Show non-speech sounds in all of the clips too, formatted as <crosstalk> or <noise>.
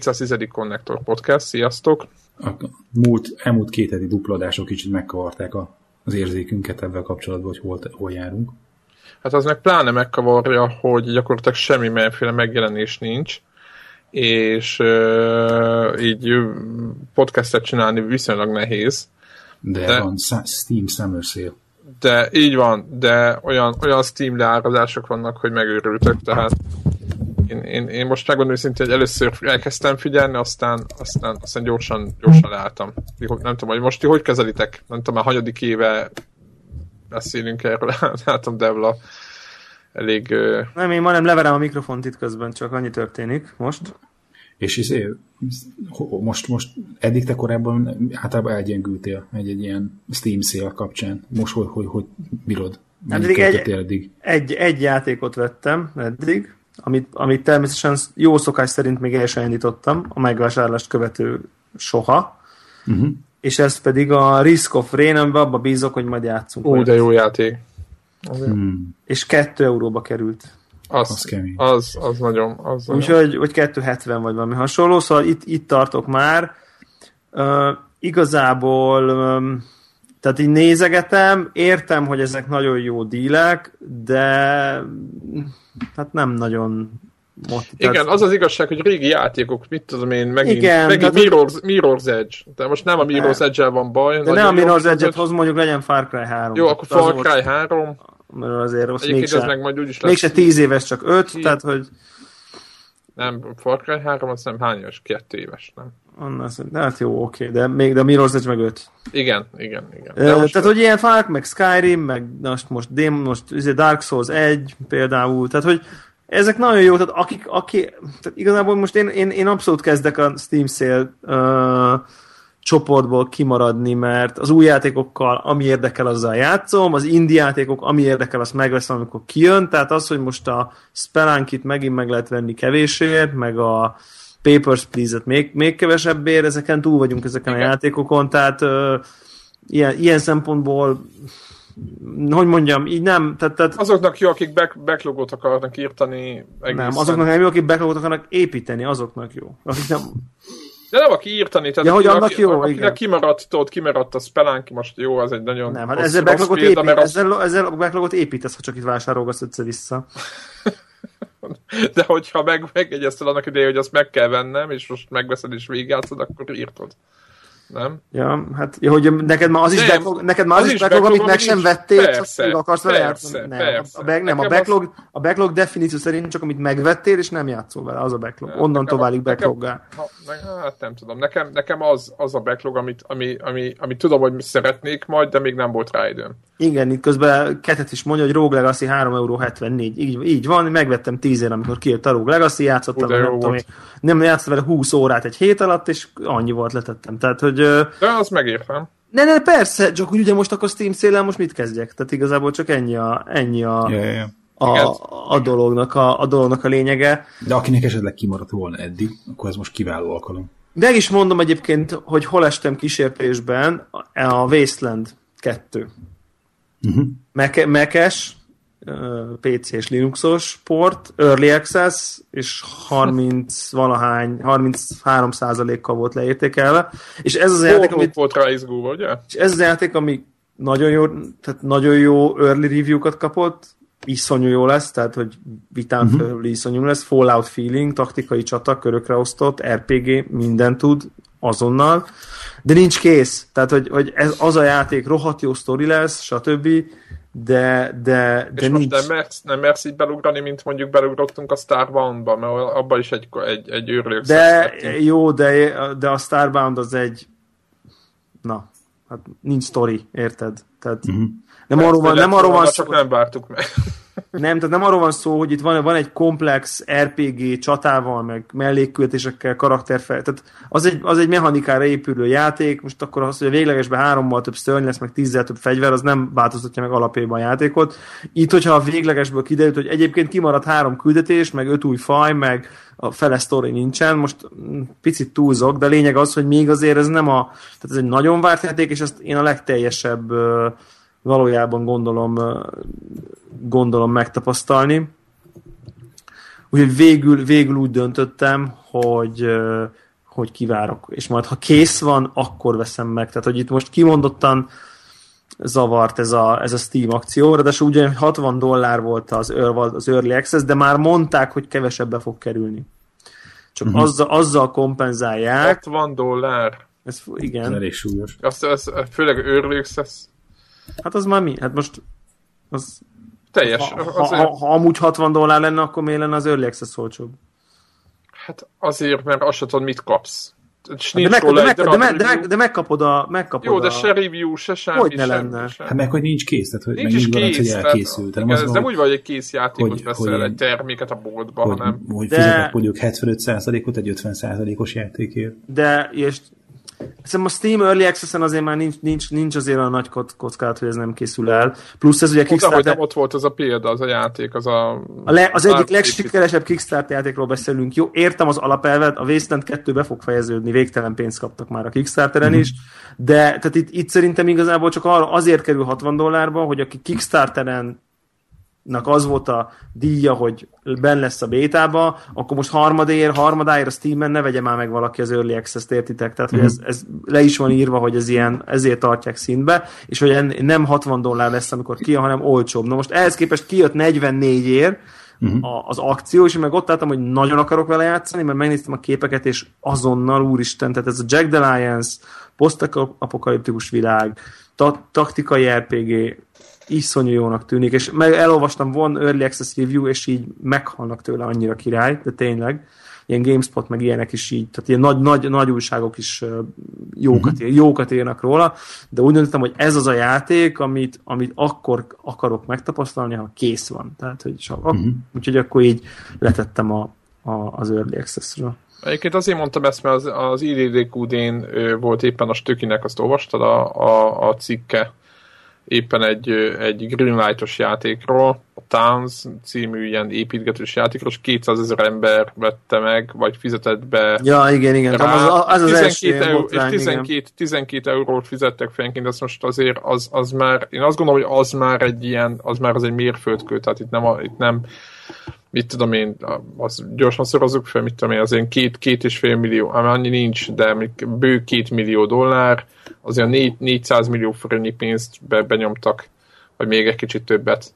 210. Connector Podcast, sziasztok! A múlt, elmúlt két heti dupladások kicsit megkavarták a, az érzékünket ebben kapcsolatban, hogy hol, hol járunk. Hát az meg pláne megkavarja, hogy gyakorlatilag semmi mindenféle megjelenés nincs, és uh, így podcastet csinálni viszonylag nehéz. De, de van Steam Summer Sale. De így van, de olyan, olyan Steam leárazások vannak, hogy megőrültök, tehát én, én, én most megmondom őszintén, hogy először elkezdtem figyelni, aztán, aztán, aztán gyorsan, gyorsan leálltam. Nem tudom, hogy most ti hogy kezelitek? Nem tudom, már hanyadik éve beszélünk erről, <laughs> látom Devla elég... Nem, én ma nem leverem a mikrofont itt közben, csak annyi történik most. És izé, most, most eddig te korábban általában elgyengültél egy-egy ilyen Steam szél kapcsán. Most hogy, hogy, hogy bírod? Hát eddig egy, eddig? Egy, egy játékot vettem eddig, amit, amit természetesen jó szokás szerint még el sem indítottam, a megvásárlást követő soha. Uh-huh. És ez pedig a Risk of Rain, amiben abba bízok, hogy majd játszunk. Ó, de jó játék. Hmm. És 2 euróba került. Az, az kemény. Az, az nagyon. Az Úgyhogy hogy 270 vagy valami hasonló, szóval itt, itt tartok már. Uh, igazából um, tehát így nézegetem, értem, hogy ezek nagyon jó dílek, de hát nem nagyon Mot, Igen, tehát... az az igazság, hogy régi játékok, mit tudom én, megint, Igen, megint Mirror's, Mirror's Edge. De most nem a Mirror's Edge-el van baj. De nem a Mirror's Edge-et hoz, mondjuk legyen Far Cry 3. Jó, akkor Far Cry 3 mert azért rossz. Mégse, meg majd úgyis lesz. Mégse 10 éves, csak 5, tehát hogy... Nem, Far Cry 3 azt nem hány éves? 2 éves, nem? Anna, de hát jó, oké, de még de Mirror's Edge meg 5. Igen, igen, igen. De uh, tehát, hogy ilyen Far, meg Skyrim, meg most, most, Dem, most izé Dark Souls 1 például, tehát, hogy ezek nagyon jó, tehát akik, aki, tehát igazából most én, én, én abszolút kezdek a Steam Sale uh, csoportból kimaradni, mert az új játékokkal, ami érdekel, azzal játszom, az indie játékok, ami érdekel, azt megveszem, amikor kijön, tehát az, hogy most a Spelunkit megint meg lehet venni kevésért, meg a Papers, Please-et még, még kevesebbért, ezeken túl vagyunk ezeken Igen. a játékokon, tehát uh, ilyen, ilyen szempontból hogy mondjam, így nem. Tehát, tehát, azoknak jó, akik back, backlogot akarnak írtani. Egészen. Nem, azoknak nem jó, akik backlogot akarnak építeni, azoknak jó. Akik nem, de nem aki írtani, tehát ja, hogy annak jó, akinek igen. kimaradt, tudod, kimaradt a Spelunky, most jó, az egy nagyon Nem, hát ezzel, backlogot épít, az... ezzel, ezzel a backlogot építesz, ha csak itt vásárolgatsz össze-vissza. <laughs> <laughs> De hogyha meg, megegyezted annak ideje, hogy azt meg kell vennem, és most megveszed és végigjátszod, akkor írtod nem? Ja, hát jó, hogy neked már az is, backlog, neked már az, az is backlog, amit meg sem vettél, persze, csak akarsz vele játszani. Nem, persze. A, back, nem, a backlog, az... a backlog definíció szerint csak amit megvettél, és nem játszol vele, az a backlog. Nem, Onnantól válik backloggá. Hát nem tudom, nekem, nekem az, az a backlog, amit, ami, ami, ami tudom, hogy szeretnék majd, de még nem volt rá időm. Igen, itt közben Ketet is mondja, hogy Rogue Legacy 3,74 euró. Így, így van, megvettem 10 ér, amikor kijött a Rogue Legacy, játszottam, nem, tudom, nem játszottam vele 20 órát egy hét alatt, és annyi volt letettem. Tehát, hogy de az megértem. Ne, ne, persze, csak úgy ugye most akkor Steam szélen most mit kezdjek? Tehát igazából csak ennyi a, ennyi a, yeah, yeah. A, a, dolognak a, a dolognak a lényege. De akinek esetleg kimaradt volna eddig, akkor ez most kiváló alkalom. De is mondom egyébként, hogy hol estem kísértésben a Wasteland 2. Uh-huh. Meke, mekes, PC és Linuxos port, Early Access, és 30 valahány, 33% kal volt leértékelve. És ez az játék, amit... volt rá izgulva, ugye? És ez az játék, ami nagyon jó, tehát nagyon jó early review-kat kapott, iszonyú jó lesz, tehát hogy vitán uh-huh. felül iszonyú lesz, Fallout feeling, taktikai csata, körökre osztott, RPG, minden tud, azonnal, de nincs kész. Tehát, hogy, hogy ez az a játék rohadt jó sztori lesz, stb de, de, de És nincs... most nem mersz, nem mersz így belugrani, mint mondjuk belugrottunk a Starbound-ba, mert abban is egy, egy, egy őrlők De jó, de, de a Starbound az egy na, hát nincs sztori, érted? Tehát uh-huh. nem arról van, nem arról van szó, csak nem vártuk meg. Nem, tehát nem arról van szó, hogy itt van, van egy komplex RPG csatával, meg mellékkültésekkel, karakterfel, tehát az egy, az egy mechanikára épülő játék, most akkor az, hogy a véglegesben hárommal több szörny lesz, meg tízzel több fegyver, az nem változtatja meg alapjában a játékot. Itt, hogyha a véglegesből kiderült, hogy egyébként kimaradt három küldetés, meg öt új faj, meg a fele sztori nincsen, most picit túlzok, de lényeg az, hogy még azért ez nem a, tehát ez egy nagyon várt játék, és ezt én a legteljesebb valójában gondolom, gondolom megtapasztalni. Úgyhogy végül, végül úgy döntöttem, hogy, hogy kivárok, és majd ha kész van, akkor veszem meg. Tehát, hogy itt most kimondottan zavart ez a, ez a Steam akció, de ugye 60 dollár volt az, az Early Access, de már mondták, hogy kevesebbe fog kerülni. Csak uh-huh. azzal, azzal kompenzálják. 60 dollár. Ez, igen. Ez elég súlyos. Azt, az, főleg Early Access. Hát az már mi? Hát most az teljes. Ha, ha, ha, ha amúgy 60 dollár lenne, akkor miért lenne az Early Access olcsóbb? Hát azért, mert azt tudod, mit kapsz. De, meg, de, meg, de, meg, de, meg, de megkapod a... Megkapod Jó, de se review, se semmi. Hogy ne lenne? Sem. Hát meg, hogy nincs kész. Tehát, hogy nincs is kész, hogy elkészült. Tehát, igen, ez nem úgy vagy, hogy kész játékot hogy, veszel hogy, egy terméket a boltba, hogy, hanem... Hogy de... fizetek mondjuk 75%-ot egy 50%-os játékért. De, és Szerintem a Steam Early Access-en azért már nincs, nincs, nincs azért olyan nagy kockázat, hogy ez nem készül el. Plusz ez ugye Kickstarter... Hogy ott volt az a példa, az a játék, az a... a le, az egyik legsikeresebb Kickstarter játékról beszélünk. Jó, értem az alapelvet, a Wasteland 2 be fog fejeződni, végtelen pénzt kaptak már a Kickstarteren mm-hmm. is, de tehát itt, itt szerintem igazából csak arra, azért kerül 60 dollárba, hogy aki Kickstarteren az volt a díja, hogy ben lesz a bétába, akkor most harmadér, harmadáért a Steam-en ne vegye már meg valaki az Early Access-t, értitek? Tehát, hogy ez, mhm. ez, le is van írva, hogy ez ilyen, ezért tartják színbe, és hogy nem 60 dollár lesz, amikor ki, hanem olcsóbb. Na most ehhez képest kijött 44 ér, uh-huh. az akció, és én meg ott álltam, hogy nagyon akarok vele játszani, mert megnéztem a képeket, és azonnal, úristen, tehát ez a Jack the Lions, posztapokaliptikus világ, ta- taktikai RPG, iszonyú jónak tűnik, és meg elolvastam von Early Access Review, és így meghalnak tőle annyira király, de tényleg ilyen GameSpot, meg ilyenek is így, tehát ilyen nagy, nagy, nagy újságok is jókat, uh-huh. jókat írnak róla, de úgy döntöttem, hogy ez az a játék, amit, amit akkor akarok megtapasztalni, ha kész van. Tehát, hogy csak, uh-huh. úgyhogy akkor így letettem a, a, az Early Access-ről. Egyébként azért mondtam ezt, mert az, az IDDQD-n volt éppen a Stökinek, azt olvastad a, a, a cikke, éppen egy, egy Greenlight-os játékról, a Towns című ilyen építgetős játékról, és 200 ezer ember vette meg, vagy fizetett be Ja, igen, igen. Rá. Az, az, az 12 euró, és 12, 12 eurót fizettek fenként, azt most azért az, az már, én azt gondolom, hogy az már egy ilyen, az már az egy mérföldkő, tehát itt nem, itt nem mit tudom én, az gyorsan szorozzuk fel, mit tudom én, azért két, két és fél millió, annyi nincs, de bő két millió dollár, azért 4, 400 millió forintnyi pénzt be, benyomtak, vagy még egy kicsit többet,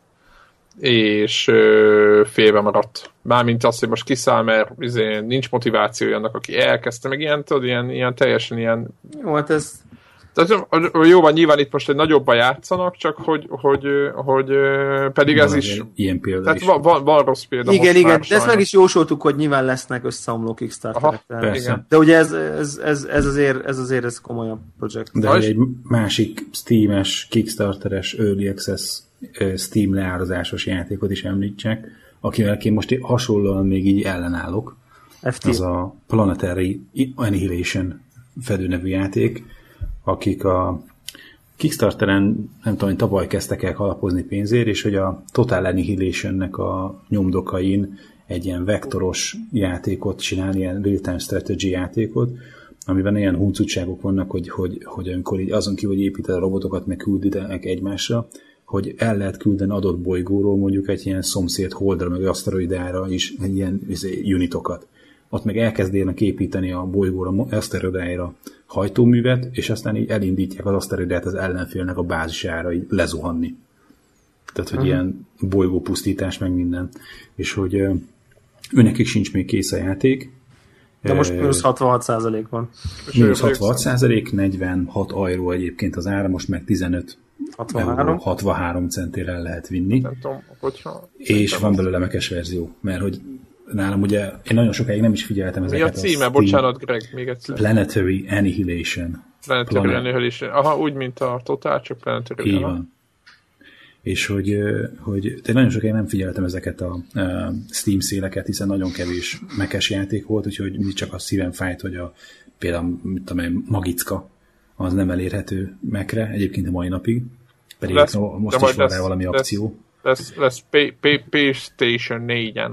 és ö, félbe maradt. Mármint az, hogy most kiszáll, mert izé, nincs motivációja annak, aki elkezdte, meg ilyen, tudod, ilyen, ilyen teljesen ilyen... Jó, hát ez tehát jó van, nyilván itt most egy nagyobban játszanak, csak hogy, hogy, hogy pedig van ez is... Ilyen példa tehát is. Van, van, van rossz példa Igen, igen, de ezt meg is jósoltuk, hogy nyilván lesznek összeomló kickstarter De ugye ez, ez, ez, ez, azért, ez azért ez komolyabb projekt. De hogy egy másik Steam-es, Kickstarteres, Early Access Steam leárazásos játékot is említsek, akivel én most hasonlóan még így ellenállok. FT. Az a Planetary Annihilation fedőnevű játék, akik a Kickstarteren, nem tudom, tavaly kezdtek el kalapozni pénzért, és hogy a Total Annihilation-nek a nyomdokain egy ilyen vektoros játékot csinálni, ilyen real-time strategy játékot, amiben ilyen huncutságok vannak, hogy, hogy, hogy amikor így azon kívül, hogy építed a robotokat, meg külditek egymásra, hogy el lehet küldeni adott bolygóról mondjuk egy ilyen szomszéd holdra, meg aszteroidára is egy ilyen izé, unitokat. Ott meg elkezdének építeni a bolygóra, aszteroidáira hajtóművet, és aztán így elindítják az aszteroidát az ellenfélnek a bázisára így lezuhanni. Tehát, hogy uh-huh. ilyen bolygópusztítás, meg minden. És hogy őnekik sincs még kész a játék. De most plusz 66 van. Mínusz 66 százalék, 46 euró egyébként az ára, most meg 15 63. Euró, 63 centére el lehet vinni. Nem tudom, hogyha... És van belőle mekes verzió, mert hogy nálam ugye, én nagyon sokáig nem is figyeltem ezeket. Mi a címe? A Bocsánat, Greg, még egyszer. Planetary Annihilation. Planetary Planet. Annihilation. Aha, úgy, mint a Total, csak Planetary. Így van. És hogy, hogy én nagyon sokáig nem figyeltem ezeket a Steam széleket, hiszen nagyon kevés mekes játék volt, úgyhogy mi csak a szívem fájt, hogy a, például mit tudom én, Magicka az nem elérhető mekre, egyébként a mai napig. Pedig lesz, most is van rá valami lesz, akció. Lesz, lesz PlayStation 4-en.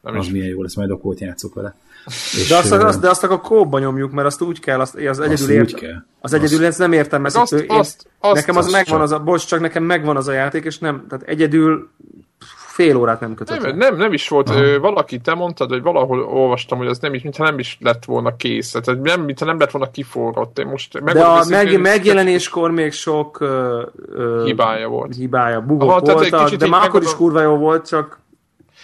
Nem az is. milyen jó lesz, majd akkor ott játszok vele. <laughs> És de, azt, azt, de azt akkor kóba nyomjuk, mert azt úgy kell, azt, az egyedül, azt ért, kell. Az egyedül azt, ezt nem értem, mert azt, azt, azt, nekem az azt megvan csak. az a, bocs, csak nekem megvan az a játék, és nem, tehát egyedül fél órát nem kötött. Nem, nem, nem is volt. Aha. Valaki, te mondtad, hogy valahol olvastam, hogy az nem is, mintha nem is lett volna kész. Tehát nem, mintha nem lett volna kiforrott. Én most De a meg, megjelenéskor még sok uh, hibája volt. Hibája, bugok Aha, voltak, de már akkor is kurva jó volt, csak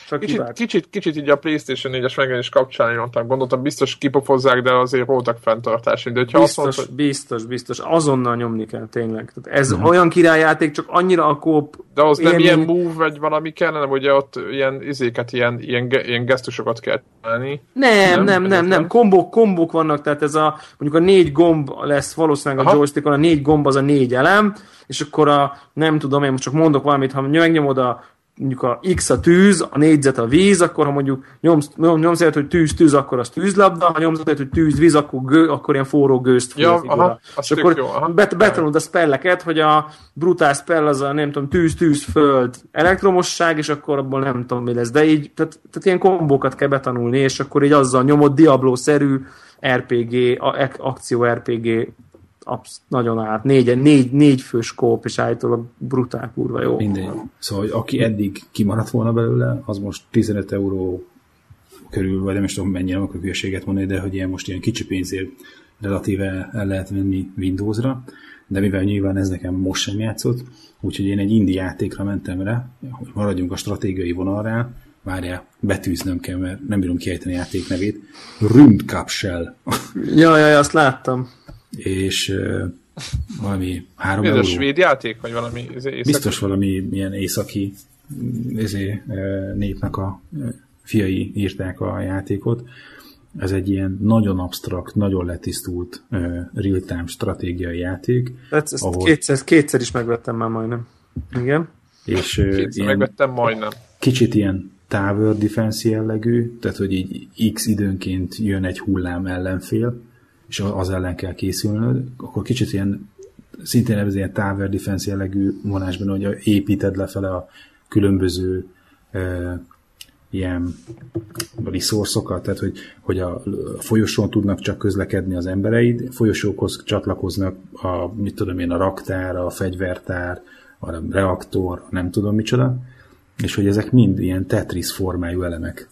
csak kicsit, kicsit, kicsit így a PlayStation 4-es megjelenés kapcsán mondtam, gondoltam, biztos kipofozzák, de azért voltak fenntartásai. De biztos, azt mondta, hogy... biztos, biztos, azonnal nyomni kell tényleg. Tehát ez uh-huh. olyan királyjáték, csak annyira a kóp De az élmény... nem ilyen move, vagy valami kellene, ugye ott ilyen izéket, ilyen, ilyen, ilyen gesztusokat kell tenni. Nem, nem, nem, nem, nem. Kombok, kombok vannak, tehát ez a, mondjuk a négy gomb lesz valószínűleg Aha. a joystickon, a négy gomb az a négy elem, és akkor a, nem tudom, én most csak mondok valamit, ha megnyomod a mondjuk a X a tűz, a négyzet a víz, akkor ha mondjuk nyomsz, nyomsz egyet, hogy tűz, tűz, akkor az tűzlabda, ha nyomsz egyet, hogy tűz, víz, akkor, gő, akkor ilyen forró gőzt ja, aha, És akkor jó, aha. Bet, betanulod a spelleket, hogy a brutál spell az a nem tudom, tűz, tűz, föld, elektromosság, és akkor abból nem tudom mi lesz. De így, tehát, tehát ilyen kombókat kell betanulni, és akkor így azzal nyomod Diablo-szerű RPG, akció RPG absz- nagyon át. Négy, négy, négy fős kóp, és állítólag brutál kurva jó. Mindegy. Szóval, aki eddig kimaradt volna belőle, az most 15 euró körül, vagy nem is tudom mennyire, akkor hülyeséget mondani, de hogy ilyen most ilyen kicsi pénzért relatíve el lehet venni Windowsra, de mivel nyilván ez nekem most sem játszott, úgyhogy én egy indie játékra mentem rá, hogy maradjunk a stratégiai vonalra, várjál, betűznöm kell, mert nem bírom kiejteni a játék nevét. Rundkapsel. Ja, ja, azt láttam és uh, valami három Ez euró. a svéd játék, vagy valami északi? Biztos valami ilyen északi ezé, népnek a fiai írták a játékot. Ez egy ilyen nagyon absztrakt, nagyon letisztult uh, real-time stratégiai játék. Ezt, ezt ahol... kétszer, kétszer is megvettem már majdnem. Igen. És, uh, kétszer megvettem majdnem. Kicsit ilyen tower defense jellegű, tehát hogy így x időnként jön egy hullám ellenfél, és az ellen kell készülnöd, akkor kicsit ilyen szintén ez ilyen tower defense jellegű vonásban, hogy építed lefele a különböző e, ilyen resourcokat, tehát hogy, hogy a folyosón tudnak csak közlekedni az embereid, folyosókhoz csatlakoznak a, mit tudom én, a raktár, a fegyvertár, a reaktor, nem tudom micsoda, és hogy ezek mind ilyen Tetris formájú elemek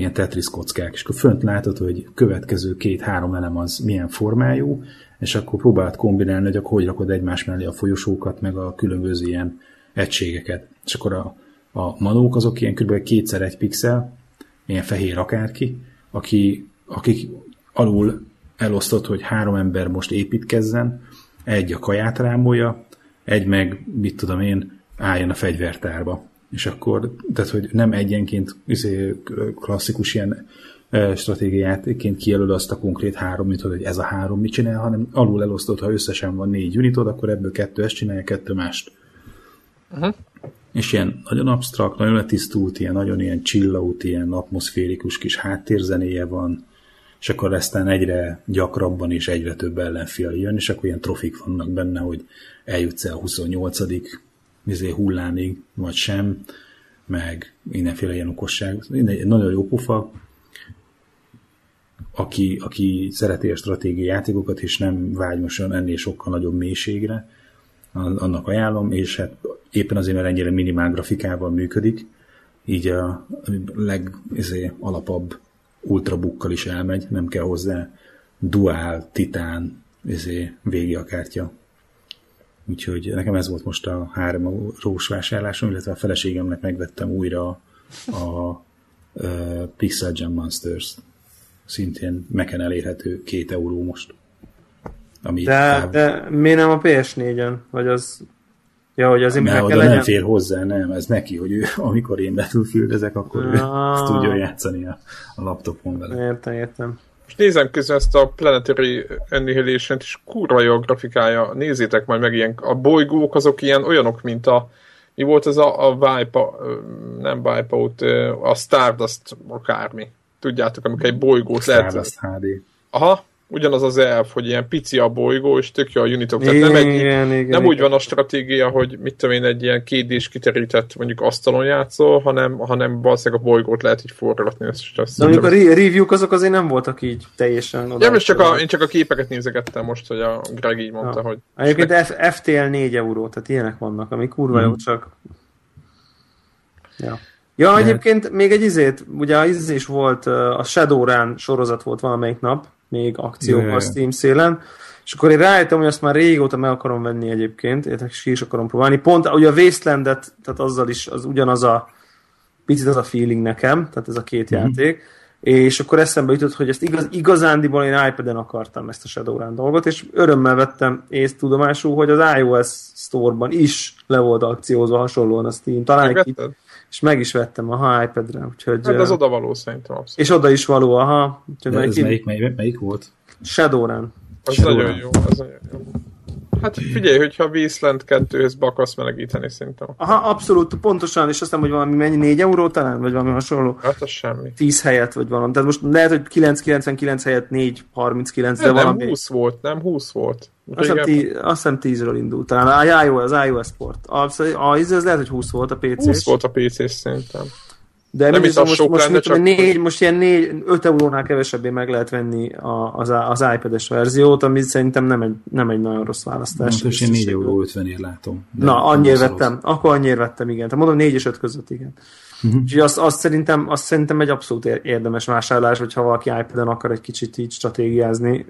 ilyen Tetris kockák, és akkor fönt látod, hogy következő két-három elem az milyen formájú, és akkor próbáld kombinálni, hogy akkor hogy rakod egymás mellé a folyosókat, meg a különböző ilyen egységeket. És akkor a, a manók azok ilyen kb. kétszer egy pixel, ilyen fehér akárki, aki, akik alul elosztott, hogy három ember most építkezzen, egy a kaját rámolja, egy meg, mit tudom én, álljon a fegyvertárba és akkor, tehát hogy nem egyenként izé, klasszikus ilyen stratégiai játékként kijelöl azt a konkrét három, mint hogy ez a három mit csinál, hanem alul elosztott, ha összesen van négy unitod, akkor ebből kettő ezt csinálja, kettő mást. Uh-huh. És ilyen nagyon absztrakt, nagyon letisztult, ilyen nagyon ilyen chillout, ilyen atmoszférikus kis háttérzenéje van, és akkor aztán egyre gyakrabban és egyre több ellenfél jön, és akkor ilyen trofik vannak benne, hogy eljutsz el a 28 izé hullámig, vagy sem, meg mindenféle ilyen okosság. Egy nagyon jó pufa, aki, aki szereti a stratégiai játékokat, és nem vágy most ennél sokkal nagyobb mélységre, annak ajánlom, és hát éppen azért, mert ennyire minimál grafikával működik, így a leg izé, ultrabukkal is elmegy, nem kell hozzá dual, titán, izé, végi a kártya. Úgyhogy nekem ez volt most a három rós vásárlásom, illetve a feleségemnek megvettem újra a, a Pixel Jam Monsters. Szintén meken elérhető két euró most. Ami de, táv... de miért nem a PS4-en? Vagy az Ja, hogy az Mert oda legyen... nem fér hozzá, nem, ez neki, hogy ő, <laughs> amikor én ezek, akkor ah. <laughs> ő tudja játszani a, a laptopon vele. Értem, értem. És nézem közben ezt a Planetary annihilation és kurva jó a grafikája. Nézzétek majd meg ilyen, a bolygók azok ilyen olyanok, mint a mi volt ez a, a Wipe, nem Wipeout, a Stardust akármi. Tudjátok, amikor egy bolygót Stardust lehet... Stardust HD. Aha, ugyanaz az elf, hogy ilyen pici a bolygó, és tök jó a unitok. Tehát nem, egy, igen, igen, nem úgy van a stratégia, hogy mit tudom én, egy ilyen kétdés kiterített mondjuk asztalon játszol, hanem, hanem valószínűleg a bolygót lehet így forgatni. Ezt, ezt De mondjuk a review-k azok azért nem voltak így teljesen oda. Ja, most csak a, én csak a képeket nézegettem most, hogy a Greg így mondta, ja. hogy... Egyébként F- FTL 4 euró, tehát ilyenek vannak, ami kurva mm. jó, csak... Ja. Ja, egyébként még egy izét, ugye az izé is volt, a Shadowrun sorozat volt valamelyik nap, még akcióban a Steam szélen, és akkor én rájöttem, hogy azt már régóta meg akarom venni egyébként, és ki is akarom próbálni. Pont ugye a Wastelandet, tehát azzal is az ugyanaz a picit az a feeling nekem, tehát ez a két mm-hmm. játék, és akkor eszembe jutott, hogy ezt igaz, igazándiból én iPad-en akartam ezt a Shadowrun dolgot, és örömmel vettem ész tudomásul, hogy az iOS Store-ban is le volt akciózva hasonlóan a Steam. Talán egy és meg is vettem a iPad-re, úgyhogy... Hát az oda való szerintem abszolút. És oda is való, aha. Úgyhogy ez melyik, melyik, melyik volt? Shadowrun. Az Shadowrun. nagyon jó, az nagyon jó. Hát figyelj, hogyha Wasteland 2-höz be akarsz melegíteni szerintem. Aha, abszolút, pontosan, és aztán, hogy valami mennyi, 4 euró talán, vagy valami hasonló. Hát az semmi. 10 helyet, vagy valami. Tehát most lehet, hogy 9,99 helyett 4,39, de, de nem valami. 20 volt, nem 20 volt. Azt hiszem, tí, azt hiszem 10-ről indult talán. A iOS, az iOS Sport. Az, az, az lehet, hogy 20 volt a PC-s. 20 volt a PC-s szerintem. De nem is most, sok most, lenne, csak négy, most ilyen 4, 5 eurónál kevesebbé meg lehet venni a, az, az iPad-es verziót, ami szerintem nem egy, nem egy nagyon rossz választás. Most én 4 euró 50 látom. Na, annyira vettem. Akkor annyira vettem, igen. Tehát mondom 4 és 5 között, igen. Uh-huh. Úgyhogy azt, azt, szerintem, azt szerintem egy abszolút érdemes vásárlás, hogyha valaki iPad-en akar egy kicsit így stratégiázni.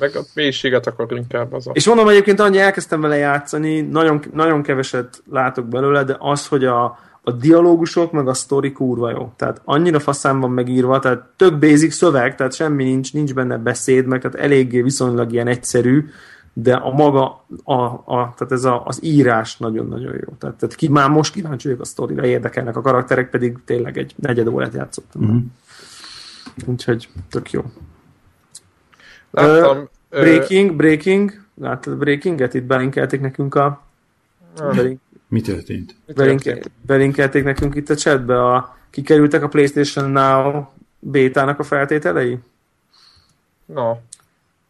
Meg a mélységet akar inkább az a... És mondom egyébként annyi elkezdtem vele játszani, nagyon, nagyon keveset látok belőle, de az, hogy a, a dialógusok, meg a sztori kurva jó. Tehát annyira faszán van megírva, tehát tök basic szöveg, tehát semmi nincs, nincs benne beszéd, meg tehát eléggé viszonylag ilyen egyszerű, de a maga, a, a, tehát ez a, az írás nagyon-nagyon jó. Tehát, tehát ki, már most kíváncsi vagyok a sztorira, érdekelnek a karakterek, pedig tényleg egy negyed órát játszottam. Mm-hmm. Úgyhogy tök jó. Láttam, uh, breaking, breaking, láttad Breakinget? Itt belinkelték nekünk a... Belink, mi történt? Belinke, belinkelték nekünk itt a chatbe, a, kikerültek a PlayStation Now bétának a feltételei? No.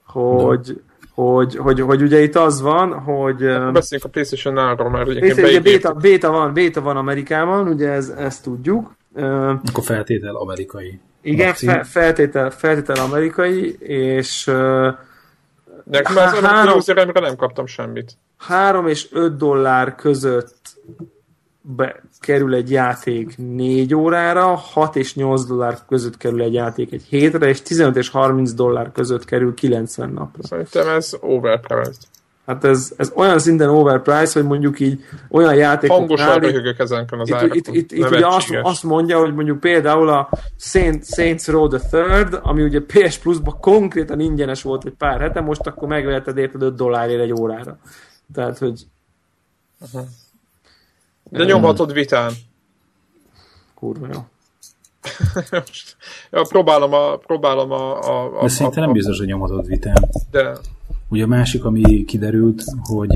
Hogy, no. Hogy, hogy, hogy, ugye itt az van, hogy... Hát beszéljünk a PlayStation Now-ról, mert ugye, ugye béta, béta, van, béta van Amerikában, ugye ez, ezt tudjuk. Akkor feltétel amerikai. Igen, fe, feltétel, feltétel amerikai, és Nekem az három, nem kaptam semmit. 3 és 5 dollár között be, kerül egy játék 4 órára, 6 és 8 dollár között kerül egy játék egy hétre, és 15 és 30 dollár között kerül 90 napra. Szerintem ez overpriced. Hát ez, ez olyan szinten overpriced, hogy mondjuk így olyan játékok... Hangosan röhögök ezenken az Itt, itt, itt, itt ugye azt, azt, mondja, hogy mondjuk például a Saint, Saints Row the Third, ami ugye PS Plus-ban konkrétan ingyenes volt egy pár hete, most akkor megveheted érted 5 dollárért egy órára. Tehát, hogy... Aha. De nyomhatod vitán. Kurva jó. <laughs> Most, ja, próbálom a... Próbálom a, a, a De szinte a, nem biztos, hogy nyomhatod vitán. De... Ugye a másik, ami kiderült, hogy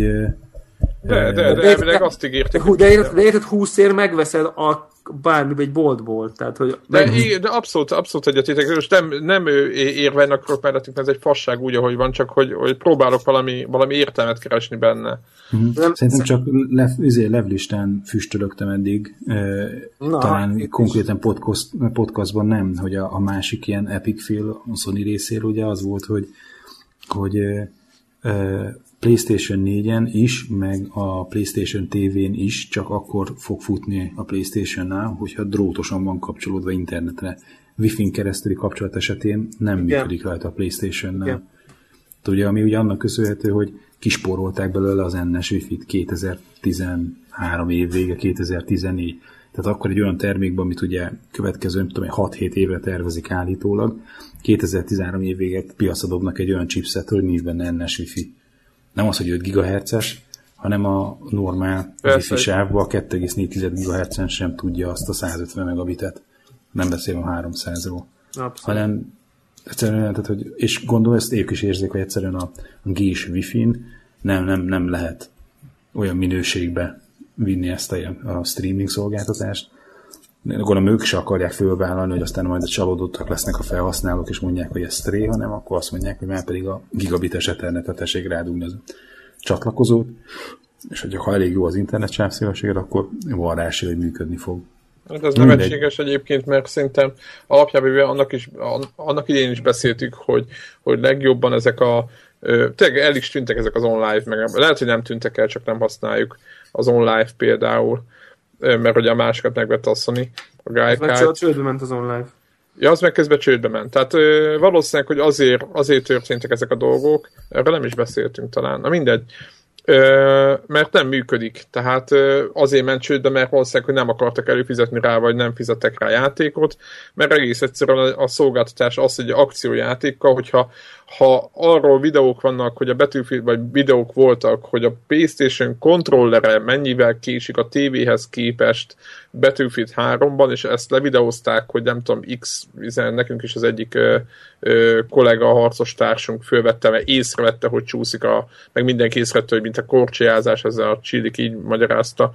de, de, de, de elvileg azt ígérték. De, de, de érted, 20 ér megveszed a bármi egy boltból. Tehát, hogy de, meg... de abszolút, abszolút egyetétek, és nem, nem érve akarok mellettük, mert ez egy fasság úgy, ahogy van, csak hogy, hogy próbálok valami, valami értelmet keresni benne. Nem, Szerintem csak le, azért levlistán füstölögtem eddig, Na, talán konkrétan podcast, podcastban nem, hogy a, a másik ilyen epic feel a Sony részéről ugye az volt, hogy, hogy PlayStation 4-en is, meg a PlayStation TV-n is csak akkor fog futni a PlayStation-nál, hogyha drótosan van kapcsolódva internetre. Wi-Fi-n keresztüli kapcsolat esetén nem Igen. működik rajta a PlayStation-nál. Ugye, ami ugye annak köszönhető, hogy kisporolták belőle az NS Wi-Fi-t 2013 év vége, 2014. Tehát akkor egy olyan termékben, amit ugye következő, nem tudom, 6-7 évre tervezik állítólag, 2013 év véget piacra dobnak egy olyan chipset, hogy nincs benne NS Wi-Fi nem az, hogy 5 GHz-es, hanem a normál wifi sávban a 2,4 GHz-en sem tudja azt a 150 megabitet. Nem beszélem a 300-ról. Hanem egyszerűen, tehát, hogy, és gondolom, ezt ők is érzik, hogy egyszerűen a, a G-s Wi-Fi-n nem, nem, nem lehet olyan minőségbe vinni ezt a, a streaming szolgáltatást. Gondolom ők se akarják fölvállalni, hogy aztán majd a csalódottak lesznek a felhasználók, és mondják, hogy ez stré, hanem akkor azt mondják, hogy már pedig a gigabites ethernetet tessék rádugni az csatlakozót, és hogy ha elég jó az internet sávszélességed, akkor van rá hogy működni fog. Hát ez nevetséges egyébként, mert szerintem alapjában annak, is, annak idén is beszéltük, hogy, hogy legjobban ezek a tényleg el is tűntek ezek az online, meg lehet, hogy nem tűntek el, csak nem használjuk az online például, mert hogy a másikat megvette a Sony, a Gaikai. Az csődbe ment az online. Ja, az meg közben csődbe ment. Tehát ö, valószínűleg, hogy azért, azért történtek ezek a dolgok, erről nem is beszéltünk talán. Na mindegy. Ö, mert nem működik. Tehát ö, azért ment csődbe, mert valószínűleg, hogy nem akartak előfizetni rá, vagy nem fizettek rá játékot, mert egész egyszerűen a, a szolgáltatás az, hogy akciójátékkal, hogyha ha arról videók vannak, hogy a Battlefield, vagy videók voltak, hogy a PlayStation kontrollere mennyivel késik a tévéhez képest Battlefield 3-ban, és ezt levideózták, hogy nem tudom, X, nekünk is az egyik ö, ö, kollega, a harcos társunk fölvette, mert észrevette, hogy csúszik a, meg mindenki észrevette, hogy mint a korcsajázás, ezzel a Csillik így magyarázta,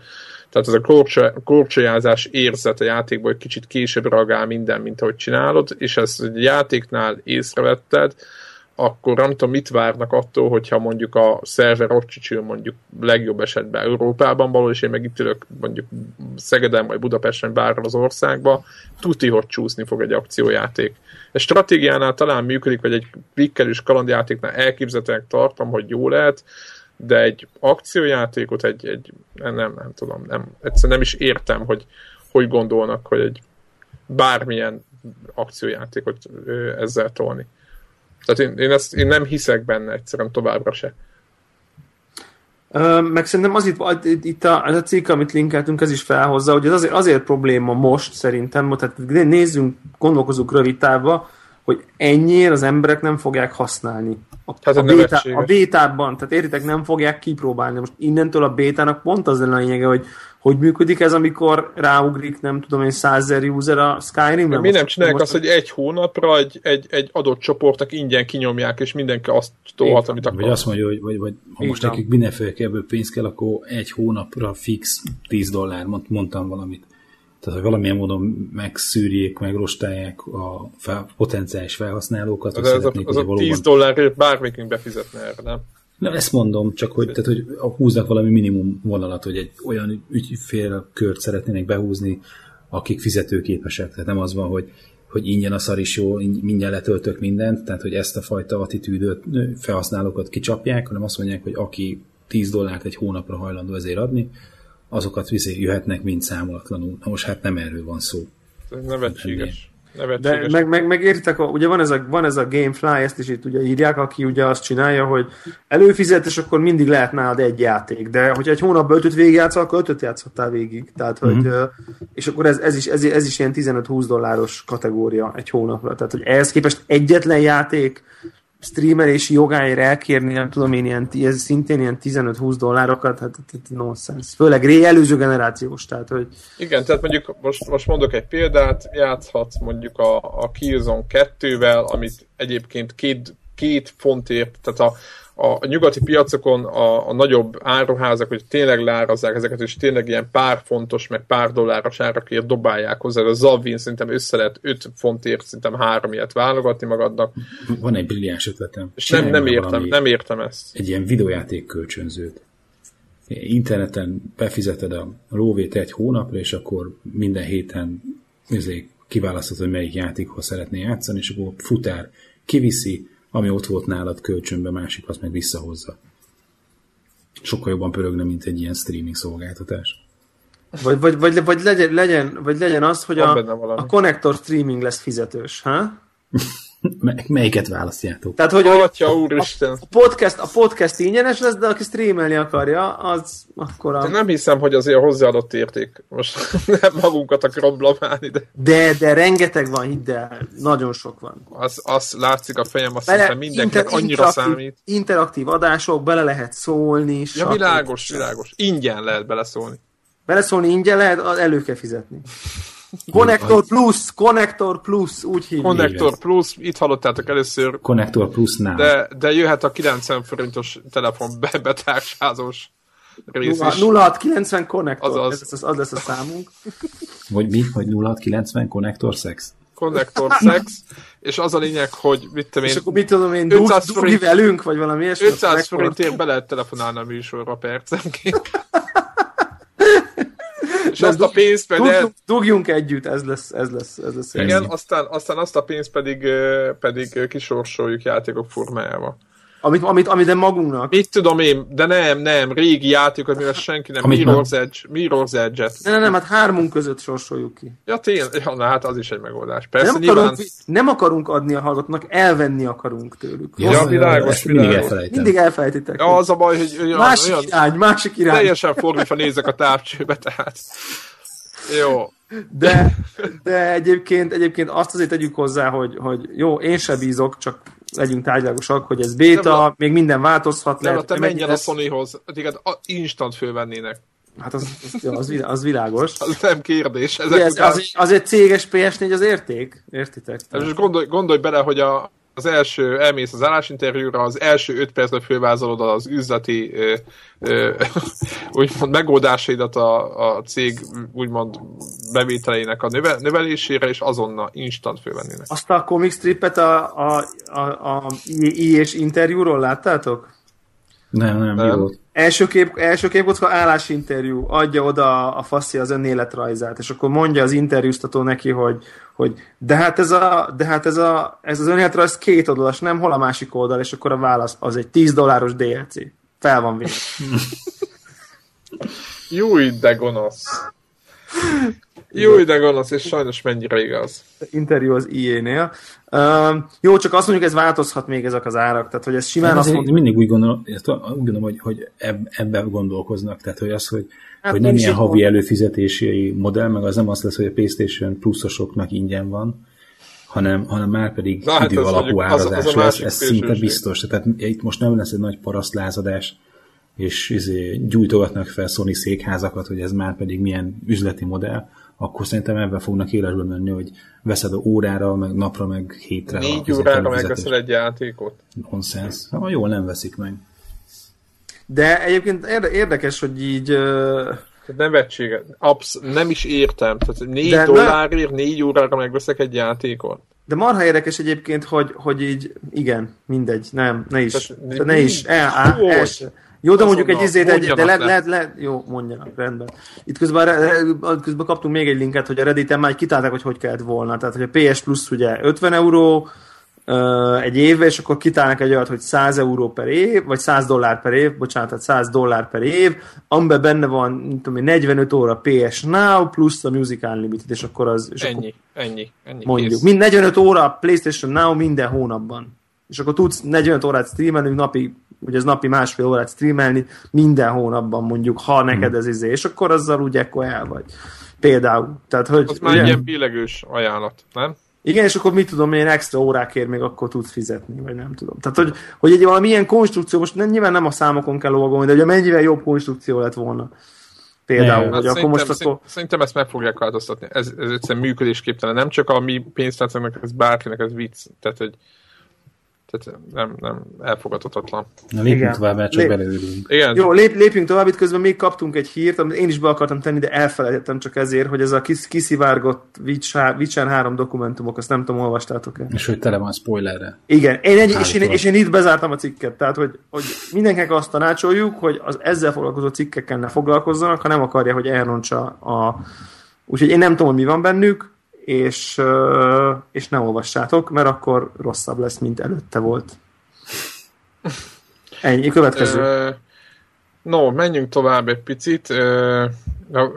tehát ez a korcsajázás érzet a játékban, hogy kicsit később reagál minden, mint ahogy csinálod, és ezt egy játéknál észrevetted, akkor nem tudom, mit várnak attól, hogyha mondjuk a szerver ott csücsül mondjuk legjobb esetben Európában való, és én meg itt ülök mondjuk Szegeden vagy Budapesten bárhol az országba, tuti, hogy csúszni fog egy akciójáték. Egy stratégiánál talán működik, vagy egy klikkelős kalandjátéknál elképzelhetőnek tartom, hogy jó lehet, de egy akciójátékot, egy, egy nem, nem tudom, nem, egyszerűen nem is értem, hogy hogy gondolnak, hogy egy bármilyen akciójátékot ezzel tolni. Tehát én, én, ezt, én nem hiszek benne egyszerűen továbbra se. Ö, meg szerintem az itt, itt a, ez a cikk, amit linkeltünk, ez is felhozza, hogy ez azért, azért probléma most szerintem, tehát nézzünk, gondolkozunk rövid távba, hogy ennyiért az emberek nem fogják használni. A, hát a, béta, a bétában, tehát értitek, nem fogják kipróbálni. Most innentől a bétának pont az a lényege, hogy hogy működik ez, amikor ráugrik, nem tudom én, százer user a skyrim Mi nem csinálják azt, hogy egy hónapra egy, egy, egy adott csoportnak ingyen kinyomják, és mindenki azt tolhat, amit akar. Vagy azt mondja, hogy vagy, vagy ha most nekik mindenféle ebből pénz kell, akkor egy hónapra fix 10 dollár, mondtam valamit. Tehát, hogy valamilyen módon megszűrjék, megrostálják a fel, potenciális felhasználókat. Az, az, a, az a 10 dollárért bármikünk befizetne erre, nem? Na ezt mondom, csak hogy, tehát, hogy húznak valami minimum vonalat, hogy egy olyan ügyfélkört szeretnének behúzni, akik fizetőképesek. Tehát nem az van, hogy, hogy ingyen a szar is jó, mindjárt letöltök mindent, tehát hogy ezt a fajta attitűdöt felhasználókat kicsapják, hanem azt mondják, hogy aki 10 dollárt egy hónapra hajlandó ezért adni, azokat vizé jöhetnek mind számolatlanul. Na most hát nem erről van szó. Ez nevetséges. De meg, meg, meg értitek, ugye van ez, a, van ez a Gamefly, ezt is itt ugye írják, aki ugye azt csinálja, hogy előfizet, és akkor mindig lehet nálad egy játék, de hogyha egy hónapban ötöt végigjátszol, akkor ötöt játszhattál végig. Tehát, mm-hmm. hogy, mhm. és akkor ez, ez, is, ez, ez is ilyen 15-20 dolláros kategória egy hónapra. Tehát, hogy ehhez képest egyetlen játék streamelési jogáért elkérni, nem tudom én, ilyen, ez szintén ilyen 15-20 dollárokat, hát, nonsense. Főleg ré előző generációs, tehát hogy... Igen, tehát mondjuk most, most mondok egy példát, játszhatsz mondjuk a, a Killzone 2-vel, amit egyébként két, két fontért, tehát a, a nyugati piacokon a, a nagyobb áruházak, hogy tényleg leárazzák ezeket, és tényleg ilyen pár fontos, meg pár dolláros árakért dobálják hozzá. A Zavin szerintem össze lehet 5 fontért, szerintem három ilyet válogatni magadnak. Van egy brilliáns ötletem. És nem, nem, értem, nem értem ezt. Egy ilyen videójáték kölcsönzőt. Interneten befizeted a lóvét egy hónapra, és akkor minden héten ezért kiválasztod, hogy melyik játékhoz szeretné játszani, és akkor futár kiviszi, ami ott volt nálad kölcsönbe, másik azt meg visszahozza. Sokkal jobban pörögne, mint egy ilyen streaming szolgáltatás. Vagy, vagy, vagy, vagy, legyen, legyen, vagy legyen az, hogy a, a connector streaming lesz fizetős, ha? <laughs> Melyiket választjátok? Tehát, hogy, Atya, a, a, a, podcast, a podcast ingyenes lesz, de aki streamelni akarja, az akkor a... nem hiszem, hogy azért hozzáadott érték. Most <laughs> nem magunkat akarom blamálni, de... De, de rengeteg van, hidd el. Nagyon sok van. Az, az látszik a fejem, azt bele, hiszem mindenkinek inter, annyira interaktív, számít. Interaktív adások, bele lehet szólni. Ja, világos, világos. Ingyen lehet beleszólni. Beleszólni ingyen lehet, elő kell fizetni. <laughs> Connector Plus, Connector Plus, úgy hívjuk. Connector Plus, itt hallottátok először. Connector Plusnál. De, de jöhet a 90 forintos telefon be, betársázós rész 0690 Connector, Azaz. Ez, az, az lesz a számunk. <laughs> Vagy mi? Hogy 0690 Connector Sex? Connector Sex, és az a lényeg, hogy mit tudom én... És akkor mit tudom én, 500 forint, velünk, vagy valami ilyesmi? 500 forintért be lehet telefonálni a műsorra percenként. <laughs> és azt a pénzt pedig... Dugjunk, dugjunk együtt, ez lesz, ez lesz, ez lesz. Igen, aztán, aztán azt a pénzt pedig, pedig kisorsoljuk játékok formájába. Amit, amit, amit magunknak. Mit tudom én, de nem, nem, régi játék, amivel senki nem. Amit Mirror's Edge, Mirror's Edge-et. Nem, nem, nem, hát hármunk között sorsoljuk ki. Ja, tényleg, ja, na hát az is egy megoldás. Persze, nem, nyilván... akarunk, nem akarunk adni a hallgatóknak, elvenni akarunk tőlük. Ja, ja világos, mindig elfelejtem. Mindig elfelejtitek. Ja, az a baj, hogy olyan, másik olyan, irány, másik irány. Teljesen fordítva nézek a távcsőbe, tehát. Jó. De, de egyébként, egyébként azt azért tegyük hozzá, hogy, hogy jó, én se bízok, csak legyünk tárgyalagosak, hogy ez béta, nem, még minden változhat. Nem, te menj el a Sonyhoz, téged instant fölvennének. Hát az, az, az, az világos. <laughs> Az nem kérdés. Ezek ez, az, az, egy céges PS4 az érték, értitek? És gondolj, gondolj bele, hogy a, az első, elmész az állásinterjúra, az első öt percben fölvázolod az üzleti ö, ö, <laughs> úgymond megoldásaidat a, a cég úgymond bevételeinek a növe, növelésére, és azonnal instant fölvennének. Azt a comic stripet a, a, a, a I és interjúról láttátok? Nem, nem, nem. Jó. Első, kép, első képkocka állásinterjú, adja oda a faszi az önéletrajzát, és akkor mondja az interjúztató neki, hogy, hogy de hát ez, a, de hát ez, a, ez az önéletrajz két oldalas, nem hol a másik oldal, és akkor a válasz az egy 10 dolláros DLC. Fel van vége. <laughs> Júj, de gonosz. Jó, de gonosz, és sajnos mennyire igaz. Interjú az IE-nél. Uh, jó, csak azt mondjuk, ez változhat még ezek az árak, tehát hogy ez simán hát azt mondjuk... Mindig úgy gondolom, ezt úgy gondolom hogy, hogy eb, ebben gondolkoznak, tehát hogy az, hogy, hát hogy nem ilyen havi mond... előfizetési modell, meg az nem az lesz, hogy a PlayStation pluszosoknak ingyen van, hanem, hanem már pedig Na, idő hát alapú árazás az, az lesz, ez szinte biztos. Tehát itt most nem lesz egy nagy parasztlázadás, és izé, gyújtogatnak fel Sony székházakat, hogy ez már pedig milyen üzleti modell, akkor szerintem ebben fognak élesbe menni, hogy veszed a órára, meg napra, meg hétre. Négy órára megveszel egy játékot? Nonsense. Ha jól nem veszik meg. De egyébként érdekes, hogy így... Uh... Nevetséget. Absz- nem is értem. Tehát négy De dollárért négy órára megveszek egy játékot. De marha érdekes egyébként, hogy, hogy így, igen, mindegy, nem, ne is, Tehát, ne is, el, el, el, jó, de mondjuk egy izét, egy, de lehet, lehet, lehet, jó, mondjanak, rendben. Itt közben, közben kaptunk még egy linket, hogy a Reddit-en már kitálták, hogy hogy kellett volna. Tehát, hogy a PS Plus ugye 50 euró, egy évbe, és akkor kitálnak egy olyat, hogy 100 euró per év, vagy 100 dollár per év, bocsánat, tehát 100 dollár per év, amiben benne van, tudom 45 óra PS Now, plusz a Music Unlimited, és akkor az... És ennyi, akkor ennyi, ennyi. Mondjuk, mind 45 óra PlayStation Now minden hónapban. És akkor tudsz 45 órát streamelni, napi ugye ez napi másfél órát streamelni minden hónapban mondjuk, ha neked ez izé, és akkor azzal úgy ekkor el vagy. Például. Tehát, hogy, az már ugye, ilyen billegős ajánlat, nem? Igen, és akkor mit tudom, én extra órákért még akkor tudsz fizetni, vagy nem tudom. Tehát, hogy, hogy egy valamilyen konstrukció, most nem, nyilván nem a számokon kell lovagolni, de hogy mennyivel jobb konstrukció lett volna. Például, hogy hát akkor szerintem, most akkor... Szerintem ezt meg fogják változtatni. Ez, ez egyszerűen működésképtelen. Nem csak a mi pénztárcának, ez bárkinek, ez vicc. Tehát, hogy tehát nem, nem elfogadhatatlan. Na lépjünk Igen. tovább, mert csak Lép... beleülünk. Igen. Jó, lép, lépjünk tovább, itt közben még kaptunk egy hírt, amit én is be akartam tenni, de elfelejtettem csak ezért, hogy ez a kis, kiszivárgott Witcher 3 dokumentumok, azt nem tudom, olvastátok-e. És hogy tele van spoilerre. Igen, én egy, és, én, és én itt bezártam a cikket, tehát hogy, hogy mindenkinek azt tanácsoljuk, hogy az ezzel foglalkozó cikkekkel ne foglalkozzanak, ha nem akarja, hogy elrontsa a... Úgyhogy én nem tudom, hogy mi van bennük, és, és ne olvassátok, mert akkor rosszabb lesz, mint előtte volt. Ennyi, következő. no, menjünk tovább egy picit.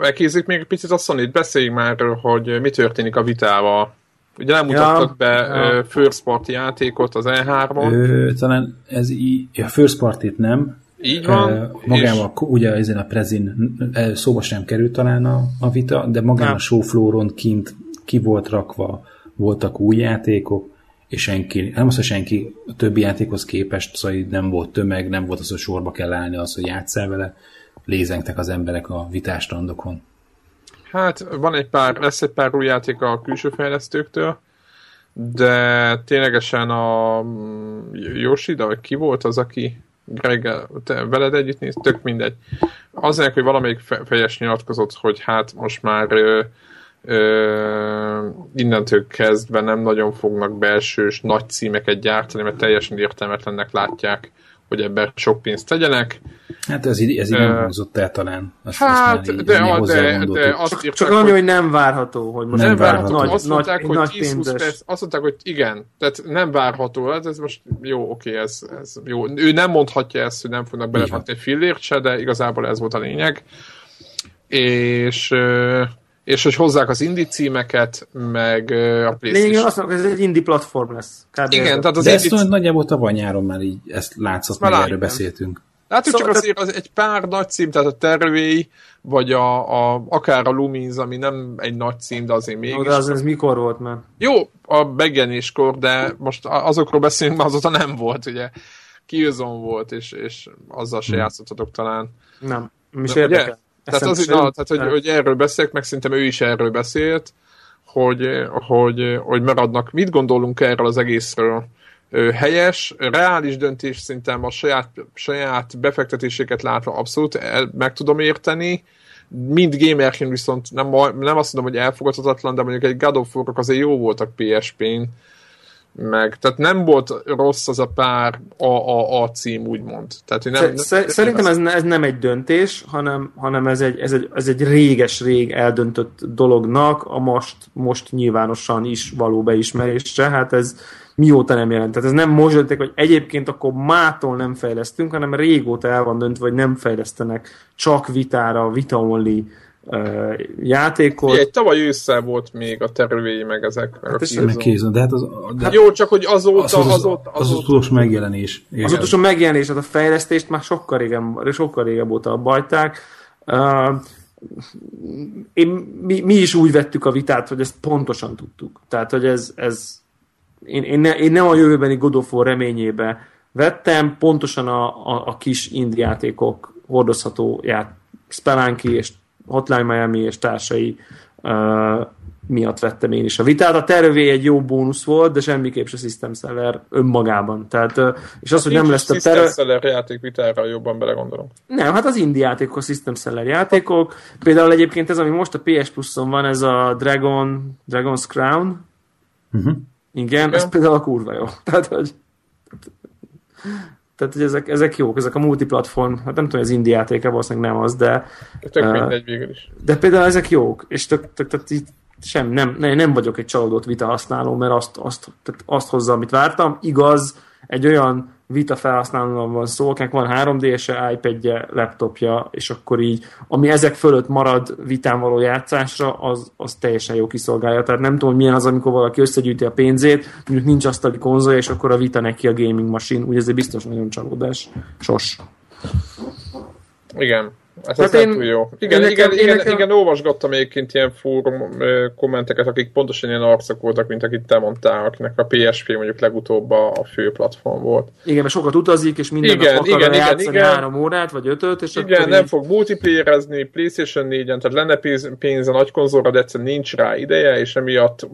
Elkézzük még egy picit a sony beszéljünk már hogy mi történik a vitával. Ugye nem mutattak ja, be ja. first party játékot az E3-on. talán ez így, a first party nem. Így van. magával, és... ugye ezen a prezin szóba sem került talán a, a vita, de magán ja. a showflooron kint ki volt rakva, voltak új játékok, és senki, nem az, hogy senki a többi játékhoz képest, szóval nem volt tömeg, nem volt az, hogy sorba kell állni az, hogy játszál vele, lézengtek az emberek a vitástrandokon. Hát van egy pár, lesz egy pár új játék a külső fejlesztőktől, de ténylegesen a Yoshida, vagy ki volt az, aki Greg, te veled együtt néz, tök mindegy. Azért, hogy valamelyik fejes nyilatkozott, hogy hát most már ö, innentől kezdve nem nagyon fognak belsős nagy címeket gyártani, mert teljesen értelmetlennek látják, hogy ebben sok pénzt tegyenek. Hát ez így, ez így nem hangzott el talán. Azt, hát, azt így, de, de, de, de azt csak, csak annyi, hogy nem várható, hogy most nem várható. Nagy, azt mondták, nagy, hogy 10 perc, azt mondták, hogy igen, tehát nem várható, hát ez most jó, oké, ez, ez jó. Ő nem mondhatja ezt, hogy nem fognak belerakni egy fillért se, de igazából ez volt a lényeg. És és hogy hozzák az indie címeket, meg a PlayStation. Lényegében azt mondom, ez egy indie platform lesz. Kb. Igen, tehát az De ezt nagyjából tavaly nyáron már így ezt látszott, meg erről beszéltünk. Látjuk szóval, csak azért az egy pár nagy cím, tehát a Tervé, vagy a, a, akár a Lumins, ami nem egy nagy cím, de azért mégis. No, de az ez mikor volt már? Jó, a megjelenéskor, de most azokról beszélünk, mert azóta nem volt, ugye. Killzone volt, és, és azzal se hmm. játszottatok talán. Nem, mi is érdekel. Tehát, az, na, tehát hogy, hogy, erről beszélek, meg szerintem ő is erről beszélt, hogy, hogy, hogy maradnak. Mit gondolunk erről az egészről? helyes, reális döntés szerintem a saját, saját befektetéseket látva abszolút el, meg tudom érteni, mind gamerként viszont nem, nem azt mondom, hogy elfogadhatatlan, de mondjuk egy God of War-ok azért jó voltak PSP-n, meg, tehát nem volt rossz az a pár a, a, a cím, úgymond. Tehát, nem, nem, Szerintem ez, ez nem egy döntés, hanem, hanem ez, egy, ez, egy, ez egy réges-rég eldöntött dolognak a most, most nyilvánosan is való beismerésre. Hát ez mióta nem jelent. Tehát ez nem most döntek, hogy egyébként akkor mától nem fejlesztünk, hanem régóta el van döntve, hogy nem fejlesztenek csak vitára, vita-only uh, játékot. Egy tavaly ősszel volt még a tervéi, meg ezek. Meg hát a meg kézon, de hát az... De hát jó, csak hogy azóta... Az az, az, azóta, az, az, az utolsó megjelenés. Igen. Az utolsó megjelenés, hát a fejlesztést már sokkal régen, sokkal régebb óta bajták. Uh, én, mi, mi, is úgy vettük a vitát, hogy ezt pontosan tudtuk. Tehát, hogy ez, ez én, én, ne, én nem a jövőbeni God of War reményébe vettem, pontosan a, a, a kis indie játékok hordozható ját, Spelunky és Hotline Miami és társai uh, miatt vettem én is a vitát. A tervé egy jó bónusz volt, de semmiképp se System Seller önmagában. Tehát, uh, és az, hogy nem lesz a terve... System Seller játék vitára jobban belegondolom. Nem, hát az indie játékok, a System Seller játékok. Például egyébként ez, ami most a PS Plus-on van, ez a Dragon, Dragon's Crown. Uh-huh. Igen, Igen, ez például a kurva jó. <laughs> Tehát, hogy tehát, hogy ezek, ezek jók, ezek a multiplatform, hát nem tudom, az indie játéka valószínűleg nem az, de... Tök uh, mindegy végül is. De például ezek jók, és tök, tök, tök, tök sem, nem, nem, nem vagyok egy csalódott vita használó, mert azt, azt, tehát azt hozza, amit vártam. Igaz, egy olyan vita felhasználóan van szó, akinek van 3D-se, iPad-je, laptopja, és akkor így, ami ezek fölött marad vitán való játszásra, az, az teljesen jó kiszolgálja. Tehát nem tudom, milyen az, amikor valaki összegyűjti a pénzét, mondjuk nincs asztali konzolja, és akkor a vita neki a gaming machine, úgy ezért biztos nagyon csalódás. Sos. Igen. Ez hát én, túl jó. Igen, én igen, igen, nekem... igen, olvasgattam egyébként ilyen fórum kommenteket, akik pontosan ilyen arcok voltak, mint akit te mondtál, akinek a PSP mondjuk legutóbb a, a fő platform volt. Igen, mert sokat utazik, és minden igen, nap igen, játszani igen, három órát, vagy ötöt, és Igen, nem így... fog multiplayerezni, PlayStation 4-en, tehát lenne pénz, pénz a nagy konzolra, de egyszerűen nincs rá ideje, és emiatt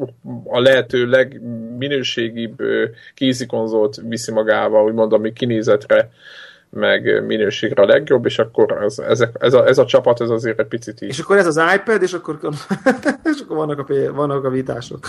a lehető legminőségibb kézi konzolt viszi magával, úgymond, ami kinézetre meg minőségre a legjobb, és akkor ez, ezek, ez, a, ez a csapat ez azért egy picit így. És akkor ez az iPad, és akkor, <laughs> és akkor vannak, a, vannak a vitások.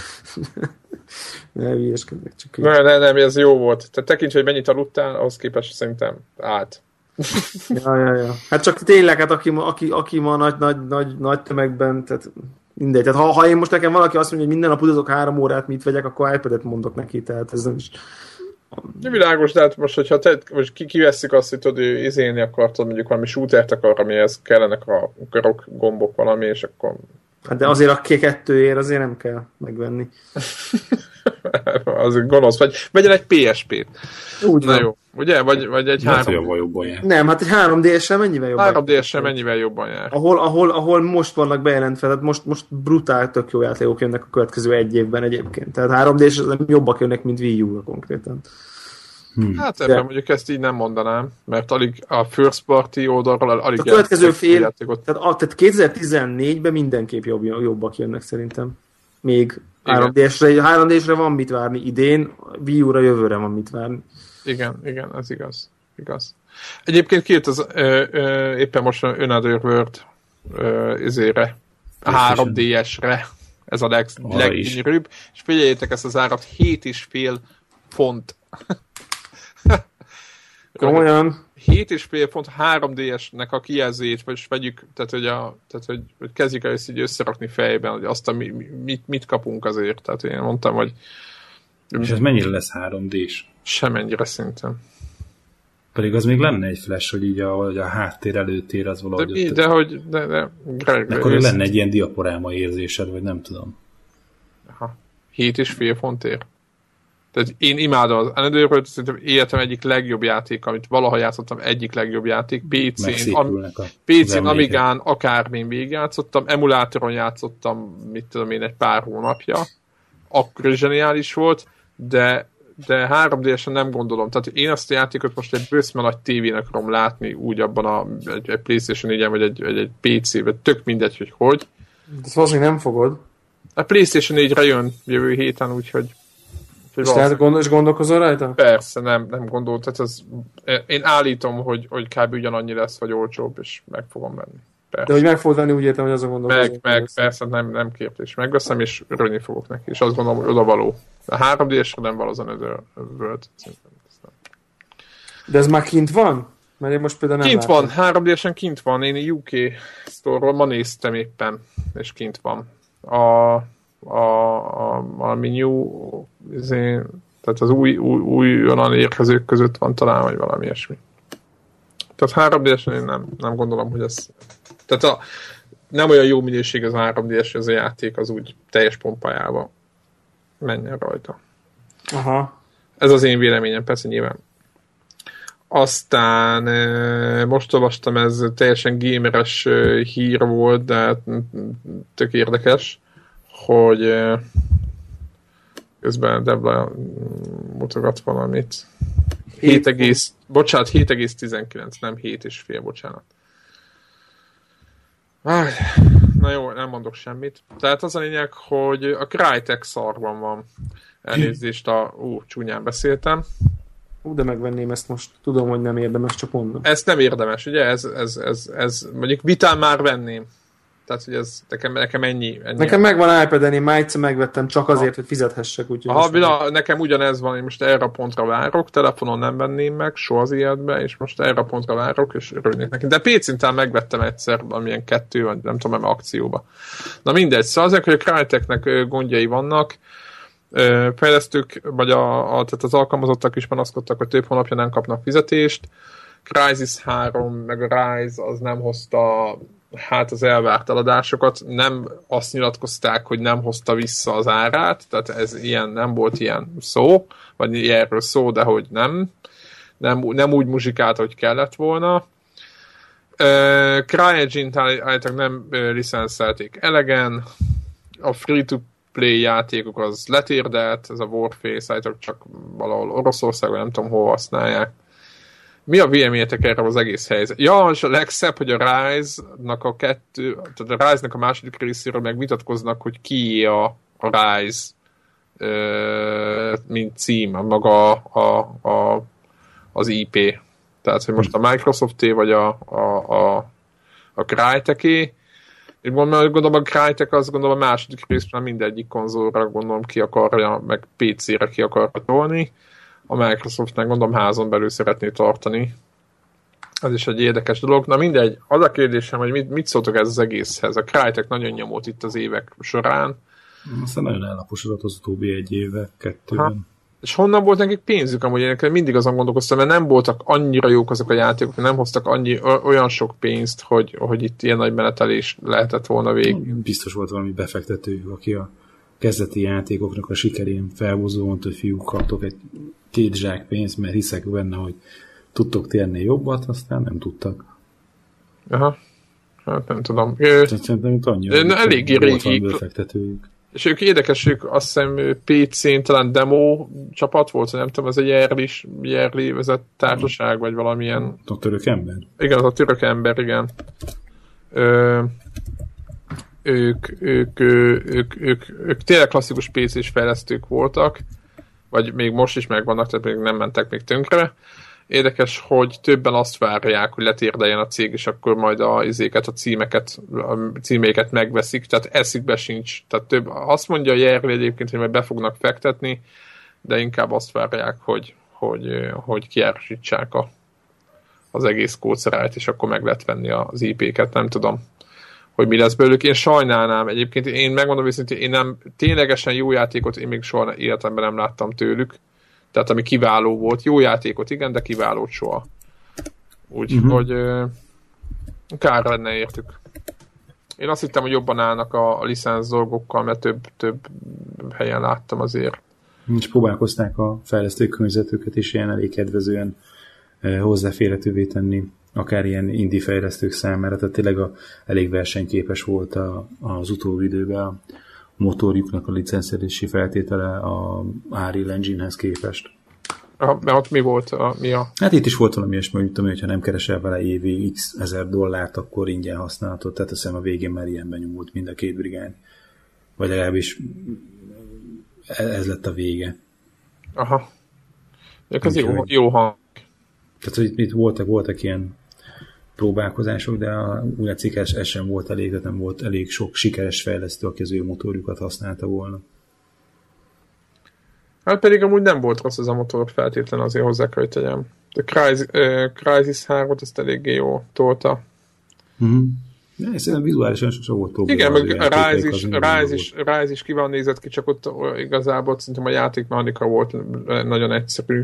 <laughs> ne hülyeskedek, csak Ne, ne, nem, ez jó volt. Tehát tekints, hogy mennyit aludtál, ahhoz képest szerintem át. <laughs> ja, ja, ja. Hát csak tényleg, hát aki, aki, aki ma nagy, nagy, nagy, nagy tömegben, tehát mindegy. Tehát ha, ha én most nekem valaki azt mondja, hogy minden nap utazok három órát, mit vegyek, akkor iPad-et mondok neki, tehát ez nem is nem világos, de hát most, hogyha te, most ki, kiveszik azt, hogy tudod, izélni akartad, mondjuk valami shootert akar, amihez kellenek a körök, gombok valami, és akkor... Hát de azért a kettőért azért nem kell megvenni. <laughs> <laughs> az gonosz, vagy vegyen egy PSP-t. Úgy Na van. jó. Ugye? Vagy, vagy egy hát, 3 jobban jár. Nem, hát egy 3D-essel mennyivel jobban 3D-essel mennyivel jobban jár. Ahol, ahol, ahol most vannak bejelentve, tehát most, most brutál tök jó játékok jönnek a következő egy évben egyébként. Tehát 3D-es jobbak jönnek, mint Wii U-ra konkrétan. Hmm. Hát ebben De. mondjuk ezt így nem mondanám, mert alig a first party oldalról alig a következő fél, tehát, a, tehát 2014-ben mindenképp jobb, jobbak jönnek szerintem. Még 3D-esre, 3D-esre van mit várni idén, Wii U-ra jövőre van mit várni. Igen, igen, ez igaz. igaz. Egyébként két az ö, ö, éppen most Another World ö, izére, 3DS-re, ez a leg, leggyönyörűbb, és figyeljétek ezt az árat, 7,5 font Komolyan? 7,5 font 3DS-nek a kijelzőjét, vagy vegyük, tehát hogy, a, tehát, hogy, hogy kezdjük el ezt így összerakni fejben, hogy azt a, mi, mit, mit kapunk azért. Tehát én mondtam, hogy és ez mennyire lesz 3D-s? Semennyire szerintem. Pedig az még lenne egy flash, hogy így a, hogy a háttér előtér az valahogy... De, de, hogy... De, de, Greg, akkor lenne egy ilyen diaporáma érzésed, vagy nem tudom. Aha. 7 és fél fontért. Tehát én imádom az Another szerintem életem egyik legjobb játék, amit valaha játszottam, egyik legjobb játék. PC-n, am, PC-n Amigán, akármin végigjátszottam, emulátoron játszottam, mit tudom én, egy pár hónapja. Akkor is zseniális volt, de de 3 d nem gondolom. Tehát én azt a játékot most egy bőszme nagy tévének akarom látni, úgy abban a, egy, egy Playstation 4 vagy egy, egy, egy PC, vagy tök mindegy, hogy hogy. De valószínűleg nem fogod. A Playstation 4-re jön jövő héten, úgyhogy és te gondol, és gondolkozol rajta? Persze, nem, nem gondol. Tehát az, én állítom, hogy, hogy kb. ugyanannyi lesz, vagy olcsóbb, és meg fogom venni. Persze. De hogy meg fogod venni, úgy értem, hogy azon gondolkozom. Meg, meg, persze, nem, nem kérdés. Megveszem, és örülni fogok neki. És azt gondolom, hogy oda való. A 3 d nem való az Another World. De ez már kint van? Mert én most például nem Kint látom. van, 3 d kint van. Én UK store ma néztem éppen, és kint van. A, a, a, valami new, azért, tehát az új, új, új onnan érkezők között van talán, vagy valami ilyesmi. Tehát 3 d én nem, nem gondolom, hogy ez... Tehát a, nem olyan jó minőség az 3 d ez a játék, az úgy teljes pompájával menjen rajta. Aha. Ez az én véleményem, persze nyilván. Aztán most olvastam, ez teljesen gameres hír volt, de tök érdekes, hogy közben Debla mutogat valamit. 7, egész, bocsánat, 7,19, nem 7 és fél, bocsánat. Ah, na jó, nem mondok semmit. Tehát az a lényeg, hogy a Crytek szarban van. Elnézést, a... Ú, csúnyán beszéltem. Ú, de megvenném ezt most. Tudom, hogy nem érdemes, csak mondom. Ezt nem érdemes, ugye? Ez, ez, ez, ez mondjuk vitán már venném. Tehát, hogy ez nekem, nekem ennyi, ennyi. Nekem megvan iPad-en, én már egyszer megvettem csak azért, ha. hogy fizethessek. Úgyhogy Aha, bila, nekem ugyanez van, én most erre a pontra várok, telefonon nem venném meg, soha az életbe, és most erre a pontra várok, és örülnék neki. De PC-n megvettem egyszer, amilyen kettő, vagy nem tudom, nem akcióba. Na mindegy, szóval azért, hogy a Cryteknek gondjai vannak, fejlesztők, vagy a, a, tehát az alkalmazottak is panaszkodtak, hogy több hónapja nem kapnak fizetést. Crysis 3, meg a Rise az nem hozta hát az elvárt eladásokat, nem azt nyilatkozták, hogy nem hozta vissza az árát, tehát ez ilyen, nem volt ilyen szó, vagy erről szó, de hogy nem, nem, nem úgy muzsikált, hogy kellett volna. Uh, CryEngine-t állítólag nem uh, licenszelték elegen, a free-to-play játékok az letérdelt, ez a Warface állítólag csak valahol Oroszországban, nem tudom hol használják mi a véleményetek erre az egész helyzet? Ja, és a legszebb, hogy a Rise-nak a kettő, tehát a Rise-nak a második részéről meg vitatkoznak, hogy ki a, a Rise mint cím, maga a, a, az IP. Tehát, hogy most a Microsoft-é, vagy a, a, a, a Crytek-é. Én gondolom, a Crytek az gondolom a második részben mindegyik konzolra gondolom ki akarja, meg PC-re ki akarja tolni a Microsoftnak gondolom házon belül szeretné tartani. Ez is egy érdekes dolog. Na mindegy, az a kérdésem, hogy mit, mit szóltok ez az egészhez. A Crytek nagyon nyomott itt az évek során. Aztán nagyon ellaposodott az utóbbi egy éve, kettőben. Ha. És honnan volt nekik pénzük, amúgy én mindig azon gondolkoztam, mert nem voltak annyira jók azok a játékok, nem hoztak annyi, olyan sok pénzt, hogy, hogy itt ilyen nagy menetelés lehetett volna végig. Biztos volt valami befektető, aki a kezdeti játékoknak a sikerén felhúzóan, hogy fiúk kaptok egy két zsák pénzt, mert hiszek benne, hogy tudtok térni jobbat, aztán nem tudtak. Aha. Hát nem tudom. Szerintem annyira elég régi. Befektetőjük. És ők érdekes, ők azt hiszem PC-n talán demo csapat volt, nem tudom, ez egy Jerlis, Jerli vezet társaság, vagy valamilyen... A török ember? Igen, az a török ember, igen. Ö, ők, ők, ők, ők, ők, tényleg klasszikus PC-s fejlesztők voltak, vagy még most is megvannak, tehát még nem mentek még tönkre. Érdekes, hogy többen azt várják, hogy letérdeljen a cég, és akkor majd a izéket, a címeket, a címéket megveszik, tehát eszükbe sincs. Tehát több, azt mondja a Jerry egyébként, hogy majd be fognak fektetni, de inkább azt várják, hogy, hogy, hogy kiárasítsák a, az egész kódszerájt, és akkor meg lehet venni az IP-ket, nem tudom hogy mi lesz belőlük. Én sajnálnám egyébként, én megmondom őszintén, én nem ténylegesen jó játékot én még soha életemben nem láttam tőlük. Tehát ami kiváló volt. Jó játékot, igen, de kiválót soha. Úgyhogy uh-huh. kár lenne értük. Én azt hittem, hogy jobban állnak a, a licensz dolgokkal, mert több, több helyen láttam azért. És próbálkozták a fejlesztő környezetüket is ilyen elég kedvezően hozzáférhetővé tenni akár ilyen indie fejlesztők számára, tehát tényleg a, elég versenyképes volt a, az utóbbi időben a motorjuknak a licenszedési feltétele a Unreal Engine-hez képest. Aha, mert ott mi volt? A, mi a... Hát itt is volt valami ilyesmi, hogy tudom, hogyha nem keresel vele évi x ezer dollárt, akkor ingyen használhatod, tehát azt a végén már ilyen benyomult mind a két brigány. Vagy legalábbis ez lett a vége. Aha. Ez jó, jó hang. Tehát, hogy itt voltak, voltak ilyen próbálkozások, de a, úgy látszik, ez, ez sem volt elég, tehát nem volt elég sok sikeres fejlesztő, aki az ő motorjukat használta volna. Hát pedig amúgy nem volt rossz az a motor feltétlen, azért hozzá kell, hogy tegyem. A Crysis, uh, Crysis 3-ot ezt eléggé jó tolta. Mm-hmm. Ja, szerintem vizuálisan sosem volt probléma. Igen, meg a Rise is, Rise, is, Rise is ki van nézett ki, csak ott igazából szerintem a játékmechanika volt nagyon egyszerű.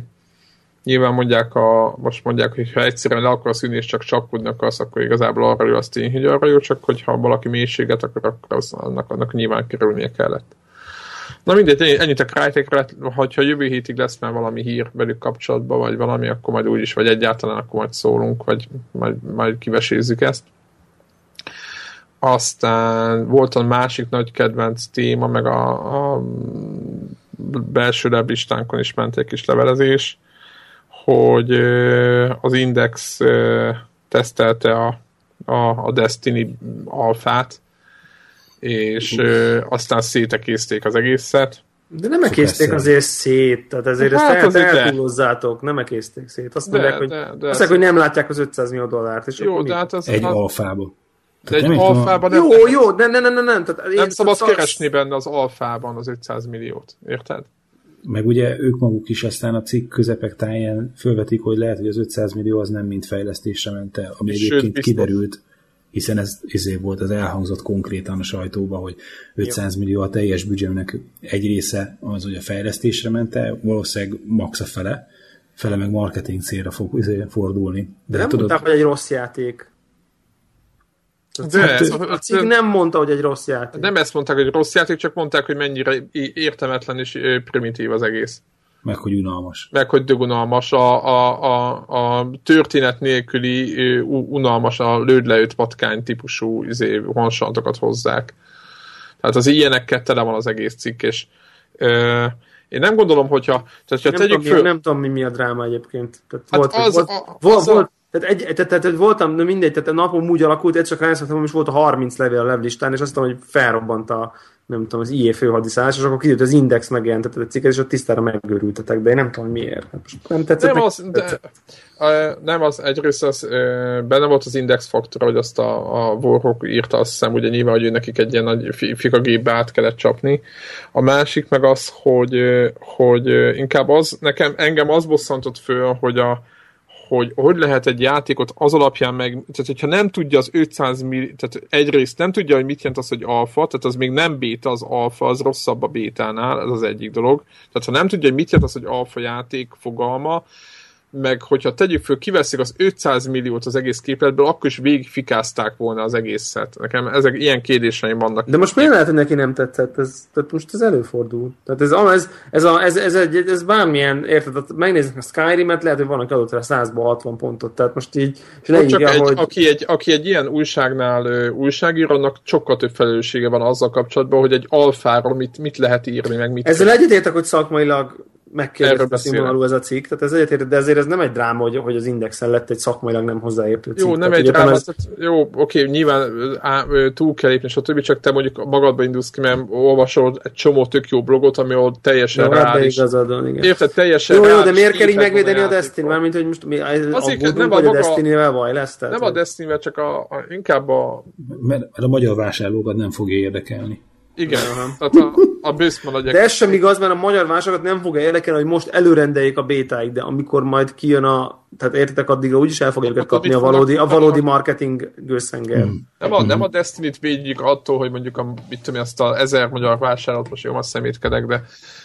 Nyilván mondják, a, most mondják, hogy ha egyszerűen le akarsz ülni és csak csapkodni akarsz, akkor igazából arra jó az tény, hogy arra jó, csak hogyha valaki mélységet akar, akkor az, annak, annak nyilván kerülnie kellett. Na mindegy, ennyit a Crytekre, hogyha jövő hétig lesz már valami hír velük kapcsolatban, vagy valami, akkor majd úgyis, vagy egyáltalán akkor majd szólunk, vagy majd, majd kivesézzük ezt. Aztán volt a másik nagy kedvenc téma, meg a, a belső listánkon is ment egy kis levelezés, hogy az Index tesztelte a, a, a Destiny alfát, és aztán szétekészték az egészet. De nem ekészték azért szét, tehát ezért hát ezt el, eltúlozzátok, nem ekészték szét. Azt mondják, hogy, de, de azt mondják, hogy nem látják az 500 millió dollárt. És jó, de hát az, egy az... alfába. De egy alfában nem... Jó, jó, de nem, nem, nem, nem. Tehát nem szabad szaksz... keresni benne az alfában az 500 milliót, érted? Meg ugye ők maguk is aztán a cikk közepek táján fölvetik, hogy lehet, hogy az 500 millió az nem mind fejlesztésre ment el, ami Sőt, egyébként biztos. kiderült, hiszen ez ezért volt, az elhangzott konkrétan a sajtóban, hogy 500 Jó. millió a teljes büdzsémnek egy része az, hogy a fejlesztésre ment el, valószínűleg max a fele, fele meg marketing célra fog izé, fordulni. De nem tudod, mondták, hogy egy rossz játék. De hát, ez, a, a cikk nem mondta, hogy egy rossz játék. Nem ezt mondták, hogy rossz játék, csak mondták, hogy mennyire értelmetlen és primitív az egész. Meg hogy unalmas. Meg hogy unalmas. A, a, a, a történet nélküli unalmas, a lőd leőtt patkány típusú izé, honsantokat hozzák. Tehát az ilyenekkel tele van az egész cikk, és ö, én nem gondolom, hogyha... Tehát, hogyha nem, tegyük tudom, föl... nem tudom, mi, mi a dráma egyébként. Tehát hát volt, az, volt, a, volt, az volt, tehát, egy, tehát, tehát, voltam, de mindegy, tehát a napom úgy alakult, egy csak rászoktam, és volt a 30 levél a levlistán, és azt mondtam, hogy felrobbant a, nem tudom, az IE főhadiszállás, és akkor kiderült, az Index megjelentett a cikket, és ott tisztára megőrültetek, de én nem tudom miért. Hát nem tetszett. Nem az, de, a, nem az, egyrészt az, benne volt az Index faktor, hogy azt a, a Warhawk írta, azt hiszem, ugye nyilván, hogy nekik egy ilyen nagy fikagépbe át kellett csapni. A másik meg az, hogy, hogy inkább az, nekem, engem az bosszantott föl, hogy a, hogy hogy lehet egy játékot az alapján meg, tehát hogyha nem tudja az 500 millió, tehát egyrészt nem tudja, hogy mit jelent az, hogy alfa, tehát az még nem béta az alfa, az rosszabb a bétánál, ez az egyik dolog. Tehát ha nem tudja, hogy mit jelent az, hogy alfa játék fogalma, meg hogyha tegyük föl, kiveszik az 500 milliót az egész képletből, akkor is végigfikázták volna az egészet. Nekem ezek ilyen kérdéseim vannak. De most miért lehet, hogy neki nem tetszett? Ez, tehát most ez előfordul. Tehát ez, ez, ez, a, ez, ez, egy, ez bármilyen, érted, megnézzük a Skyrim-et, lehet, hogy vannak adott rá 160 pontot, tehát most így, és leírja, csak egy, hogy... aki, egy, aki egy ilyen újságnál újságírónak sokkal több felelőssége van azzal kapcsolatban, hogy egy alfáról mit, mit lehet írni, meg mit... Ezzel egyetértek, hogy szakmailag megkérdezte színvonalú ez a cikk, tehát ez egyetért, de azért ez nem egy dráma, hogy, hogy az indexen lett egy szakmailag nem hozzáértő cikk. Jó, nem tehát, egy dráma, ez... tehát, jó, oké, nyilván á, túl kell lépni, stb., csak te mondjuk magadba indulsz ki, mert olvasol egy csomó tök jó blogot, ami ott teljesen jó, rá is. Igazad igen. Érted, teljesen Jó, jó, de miért kell így megvédeni a Destiny? Mármint, hogy most mi, Azért, nem a, a Destiny-vel baj lesz? Tehát, nem a Destiny-vel, csak a, a, inkább a... Mert a magyar vásárlókat nem fogja érdekelni. Igen, tehát a, a bőszman De ez sem igaz, mert a magyar vásárlókat nem fogja érdekelni, hogy most előrendeljék a bétáig, de amikor majd kijön a tehát értitek, addigra úgyis el fogja őket kapni a valódi, a valódi marketing gőszenger. Hmm. Nem, a, nem a Destiny-t védjük attól, hogy mondjuk a, mit tudom, azt a ezer magyar vásárat, most jó, azt szemétkedek, de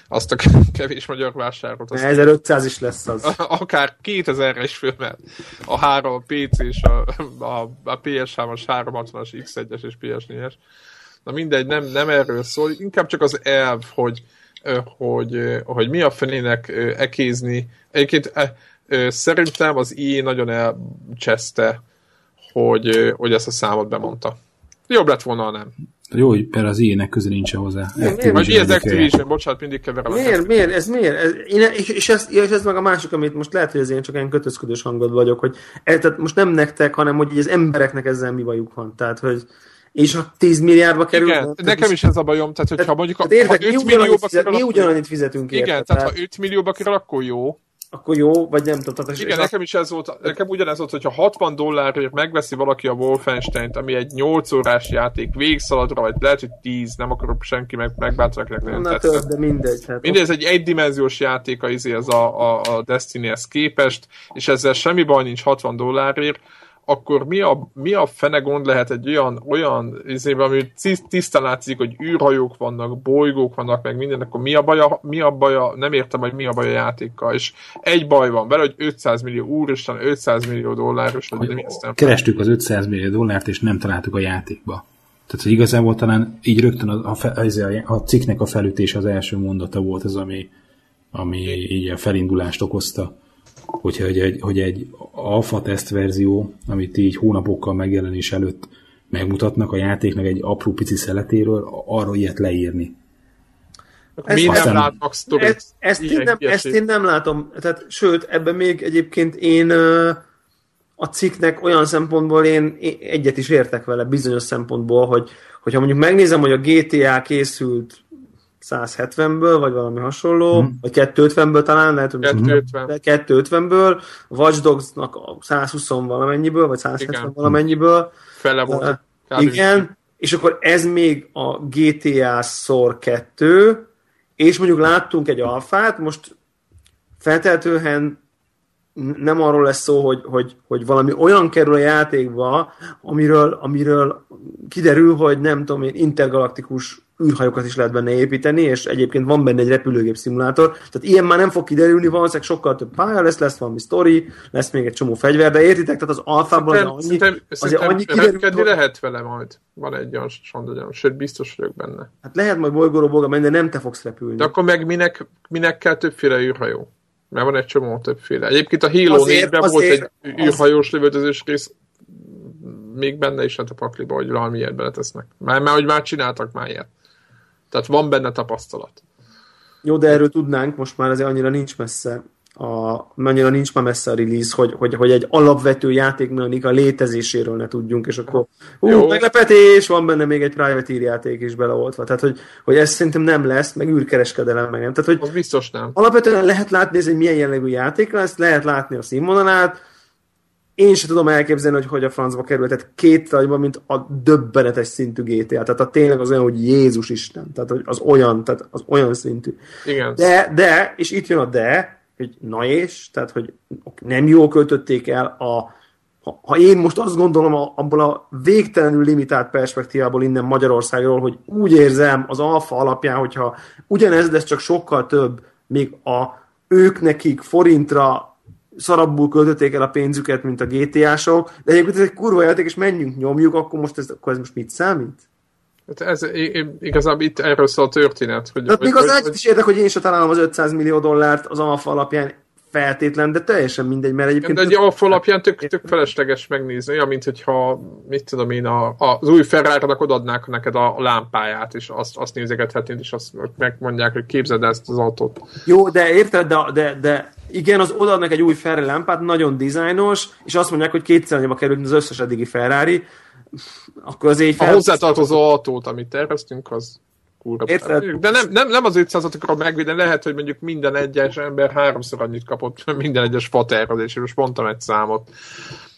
azt a <laughs> kevés magyar vásárat. Azt 1500 is lesz az. <laughs> Akár 2000-re is fölment. A három PC és a, a, a PS3-as, 360-as, X1-es és PS4-es. Na mindegy, nem, nem erről szól, inkább csak az elv, hogy, hogy, hogy mi a fenének ekézni. Egyébként szerintem az I nagyon elcseszte, hogy, hogy ezt a számot bemondta. Jobb lett volna, nem. Jó, mert az ilyenek közül nincs hozzá. Miért, miért, az Activision, bocsánat, mindig keverem. Miért, miért, ez miért? Ez, én, és, és, ez, és ez meg a másik, amit most lehet, hogy ez én csak ilyen kötözködős hangod vagyok, hogy ez, tehát most nem nektek, hanem hogy az embereknek ezzel mi bajuk van. Tehát, hogy és a 10 milliárdba kerül. Igen, de, nekem is ez a bajom, tehát hogyha mondjuk tehát értek, ha 5 mi millióba fizet, mi ugyanannyit fizetünk érte. Igen, tehát, tehát ha 5 millióba kerül, akkor jó akkor jó, vagy nem tudom. Igen, nekem is ez volt, nekem ugyanez volt, hogyha 60 dollárért megveszi valaki a Wolfenstein-t, ami egy 8 órás játék, végszaladra, vagy lehet, hogy 10, nem akarok senki meg, megbántani, nekem nem több, de mindegy. Hát mindegy, ez egy egydimenziós játék az, az a, a, a Destiny-hez képest, és ezzel semmi baj nincs 60 dollárért, akkor mi a, mi a fene gond lehet egy olyan, olyan izében, ami tisztán látszik, hogy űrhajók vannak, bolygók vannak, meg minden, akkor mi a baja, mi a baja, nem értem, hogy mi a baja a játékkal, és egy baj van vele, hogy 500 millió, úristen, 500 millió dolláros, vagy mi nem Kerestük az 500 millió dollárt, és nem találtuk a játékba. Tehát, hogy igazából talán így rögtön a, a, a, a cikknek a felütés az első mondata volt az, ami, ami így a felindulást okozta hogyha egy, egy, hogy egy alfa teszt verzió, amit így hónapokkal megjelenés előtt megmutatnak a játéknak egy apró pici szeletéről, arra ilyet leírni. Ezt, Mi nem látnak sztorit? Ezt, ezt, én nem, ezt én nem látom. Tehát, sőt, ebben még egyébként én a cikknek olyan szempontból én egyet is értek vele, bizonyos szempontból, hogy hogyha mondjuk megnézem, hogy a GTA készült 170-ből, vagy valami hasonló, hmm. vagy 250-ből talán, lehet, hogy 250. 250-ből, Watch Dogs-nak 120 valamennyiből, vagy 170 igen. valamennyiből. Fele volt. Uh, igen, és akkor ez még a GTA szor 2, és mondjuk láttunk egy alfát, most feltehetően nem arról lesz szó, hogy, hogy, hogy valami olyan kerül a játékba, amiről, amiről kiderül, hogy nem tudom én, intergalaktikus űrhajókat is lehet benne építeni, és egyébként van benne egy repülőgép szimulátor. Tehát ilyen már nem fog kiderülni, valószínűleg sokkal több pálya lesz, lesz valami sztori, lesz még egy csomó fegyver, de értitek, tehát az alfában az annyi, szerintem, azért annyi kiderül, hogy... lehet vele majd. Van egy olyan sandagyan, sőt biztos vagyok benne. Hát lehet majd bolygóról bolga menni, de nem te fogsz repülni. De akkor meg minek, minek kell többféle űrhajó? Mert van egy csomó többféle. Egyébként a Halo 4-ben volt egy űrhajós lövöldözős rész, még benne is lett a pakliba, hogy valami ilyet beletesznek. Mert, mert hogy már csináltak már ilyet. Tehát van benne tapasztalat. Jó, de erről tudnánk, most már azért annyira nincs messze a, annyira nincs már messze a release, hogy, hogy, hogy egy alapvető játékmechanika létezéséről ne tudjunk, és akkor hú, Jó. meglepetés, van benne még egy private játék is beleoltva. Tehát, hogy, hogy ez szerintem nem lesz, meg űrkereskedelem meg nem. Tehát, hogy az biztos nem. Alapvetően lehet látni, ez egy milyen jellegű játék lesz, lehet látni a színvonalát, én sem tudom elképzelni, hogy hogy a francba került, tehát két tajban, mint a döbbenetes szintű GTA. Tehát a tényleg az olyan, hogy Jézus Isten. Tehát hogy az olyan, tehát az olyan szintű. Igen. De, de, és itt jön a de, hogy na és, tehát hogy nem jól költötték el a ha, ha én most azt gondolom a, abból a végtelenül limitált perspektívából innen Magyarországról, hogy úgy érzem az alfa alapján, hogyha ugyanez, de csak sokkal több, még a ők nekik forintra szarabbul költötték el a pénzüket, mint a GTA-sok, de egyébként ez egy kurva játék, és menjünk, nyomjuk, akkor most ez, akkor ez most mit számít? Hát ez igazából itt erről szól a történet. Hogy, hát még az hogy, is érdek, hogy én is találom az 500 millió dollárt az alfa alapján feltétlen, de teljesen mindegy, mert egyébként... De egy alfa alapján tök, tök felesleges megnézni, olyan, mint hogyha, mit tudom én, a, a, az új Ferrari-nak odadnák neked a lámpáját, és azt, azt nézegethetnéd, és azt megmondják, hogy képzeld ezt az autót. Jó, de érted, de, de, de igen, az odaadnak egy új Ferrari lámpát, nagyon dizájnos, és azt mondják, hogy kétszer annyiba került az összes eddigi Ferrari, akkor az így fel... A hozzátartozó autót, amit terveztünk, az kurva. De nem, nem, nem az 500-at akarom megvédeni, lehet, hogy mondjuk minden egyes ember háromszor annyit kapott <laughs> minden egyes fatervezésért, most mondtam egy számot.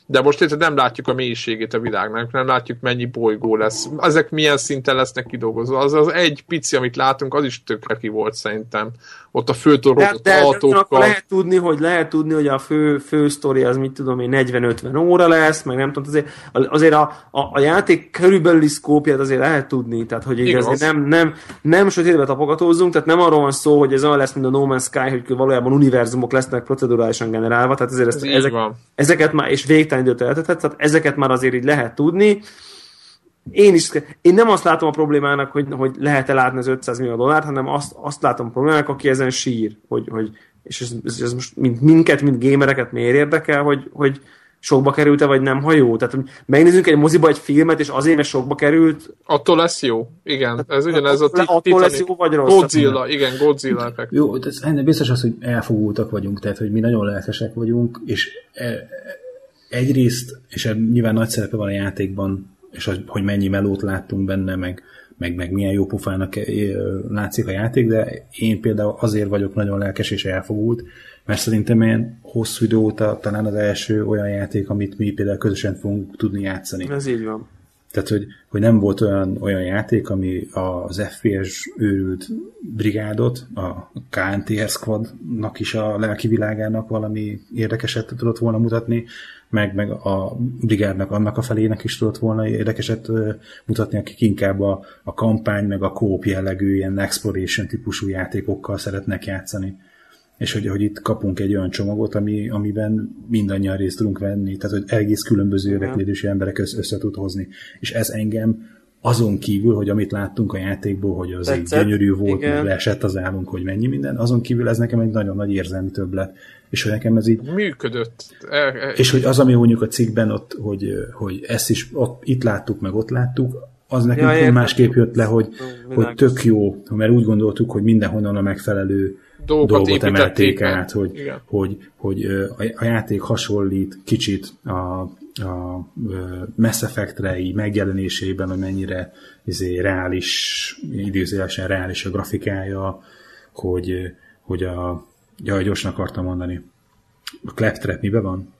de most érted, nem látjuk a mélységét a világnak, nem látjuk mennyi bolygó lesz, ezek milyen szinten lesznek kidolgozva. Az az egy pici, amit látunk, az is tökre ki volt szerintem. Ott a főtorolott de, de autókkal. lehet tudni, hogy lehet tudni, hogy a fő, fő sztori az mit tudom én 40-50 óra lesz, meg nem tudom, azért, azért a, a, a játék körülbelüli szkópját azért lehet tudni, tehát hogy így azért nem, nem, nem sötétbe tapogatózunk, tehát nem arról van szó, hogy ez olyan lesz, mint a No Man's Sky, hogy valójában univerzumok lesznek procedurálisan generálva, tehát ezért ezt, ez ezek, ezeket már, és végtelen időt eltetett, tehát ezeket már azért így lehet tudni. Én is, én nem azt látom a problémának, hogy, hogy lehet-e látni az 500 millió dollárt, hanem azt, azt látom a problémának, aki ezen sír, hogy, hogy és ez, ez, ez most mint minket, mint gamereket miért érdekel, hogy, hogy, sokba került-e, vagy nem, ha jó. Tehát megnézzünk egy moziba egy filmet, és azért, mert sokba került. Attól lesz jó. Igen, ez ugyanez a Attól lesz jó, vagy rossz. Godzilla, igen, Godzilla effekt. Jó, ez ennél biztos az, hogy elfogultak vagyunk, tehát, hogy mi nagyon lelkesek vagyunk, és e, egyrészt, és nyilván nagy szerepe van a játékban, és hogy mennyi melót láttunk benne, meg, meg, meg milyen jó pofának látszik a játék, de én például azért vagyok nagyon lelkes és elfogult, mert szerintem ilyen hosszú idő óta talán az első olyan játék, amit mi például közösen fogunk tudni játszani. Ez így van. Tehát, hogy, hogy nem volt olyan, olyan játék, ami az FPS őrült brigádot, a KNTR Squadnak is a lelki világának valami érdekeset tudott volna mutatni, meg, meg a brigádnak annak a felének is tudott volna érdekeset mutatni, akik inkább a, a kampány, meg a kóp jellegű ilyen exploration típusú játékokkal szeretnek játszani és hogy, hogy itt kapunk egy olyan csomagot, ami, amiben mindannyian részt tudunk venni, tehát hogy egész különböző érdeklődésű emberek össze tud hozni. És ez engem azon kívül, hogy amit láttunk a játékból, hogy az egy gyönyörű volt, meg leesett az állunk, hogy mennyi minden, azon kívül ez nekem egy nagyon nagy érzelmi többlet. És hogy nekem ez így... Működött. E, e, és hogy az, ami mondjuk a cikkben ott, hogy, hogy ezt is ott, itt láttuk, meg ott láttuk, az nekünk ja, másképp jött le, hogy, hogy tök jó, mert úgy gondoltuk, hogy mindenhonnan a megfelelő dolgot, dolgot emelték át, hogy, hogy, hogy a játék hasonlít kicsit a, a Mass Effect-re így megjelenésében, hogy mennyire izé, reális, időzélesen reális a grafikája, hogy, hogy a jaj, gyorsan akartam mondani. A Claptrap miben van?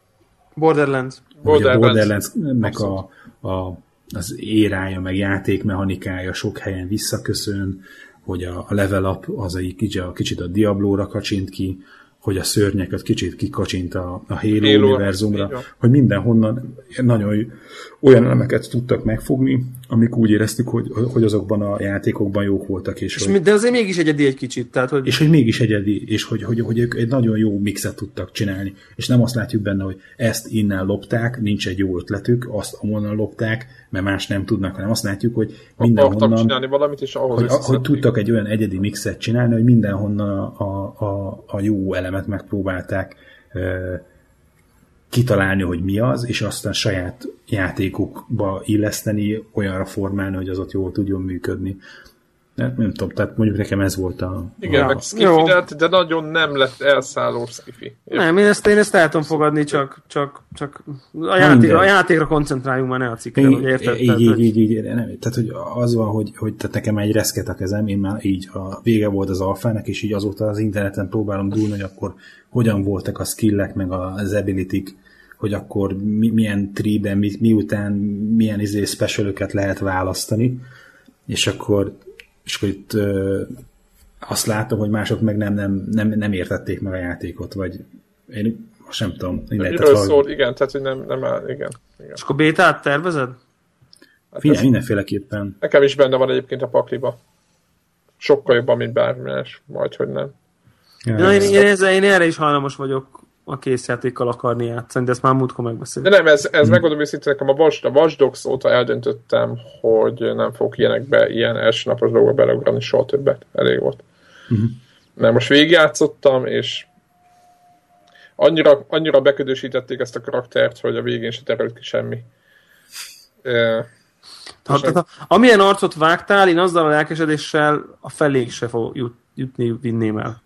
Borderlands. Borderlands. A Borderlands meg a, a, az érája, meg játékmechanikája sok helyen visszaköszön, hogy a, a level up az egy kicsit a, kicsit a Diablo-ra kacsint ki, hogy a szörnyeket kicsit kikacsint a, a Halo, Halo univerzumra, hogy mindenhonnan nagyon olyan elemeket tudtak megfogni, amik úgy éreztük, hogy, hogy azokban a játékokban jók voltak. És, és hogy, de azért mégis egyedi egy kicsit. Tehát, hogy... És hogy mégis egyedi, és hogy, hogy, hogy ők egy nagyon jó mixet tudtak csinálni. És nem azt látjuk benne, hogy ezt innen lopták, nincs egy jó ötletük, azt onnan lopták, mert más nem tudnak, hanem azt látjuk, hogy mindenhonnan... csinálni valamit, és ahhoz hogy, hogy tudtak egy olyan egyedi mixet csinálni, hogy mindenhonnan a, a, a, a jó elemet megpróbálták kitalálni, hogy mi az, és aztán saját játékukba illeszteni, olyanra formálni, hogy az ott jól tudjon működni. Nem, nem tudom, tehát mondjuk nekem ez volt a... Igen, a... meg skifi, de, de nagyon nem lett elszálló skifi. Nem, én ezt, én ezt el tudom fogadni, csak, csak, csak a, játék, a játékra koncentráljunk már ne a cikkre, hogy érted? Így, tehát, így, így, így, nem, tehát, hogy az van, hogy, hogy tehát nekem egy reszket a kezem, én már így a vége volt az alfának, és így azóta az interneten próbálom dúlni, hogy akkor hogyan voltak a skillek, meg az ability hogy akkor mi, milyen triben, mi, miután milyen izé specialöket lehet választani, és akkor, és akkor itt ö, azt látom, hogy mások meg nem, nem, nem, nem értették meg a játékot, vagy én most nem tudom. Miről szól, igen, tehát hogy nem, nem áll, igen, igen. És akkor bétát tervezed? Hát Figyelj, mindenféleképpen. Nekem is benne van egyébként a pakliba. Sokkal jobban, mint bármi más, majd, hogy nem. Ja, Na, én, én, én, én erre is hajlamos vagyok a készjátékkal akarni játszani, de ezt már múltkor megbeszéltük. De nem, ez, ez hmm. megmondom őszintén, nekem a Watch, a Watch Dogs óta eldöntöttem, hogy nem fogok ilyenekbe, ilyen első napos dolgokba beleugrani soha többet. Elég volt. Hmm. Mert most végigjátszottam, és annyira, annyira beködösítették ezt a karaktert, hogy a végén se terült ki semmi. E, tehát, tehát, amilyen arcot vágtál, én azzal a lelkesedéssel a feléig se fog jut, jutni, vinném el.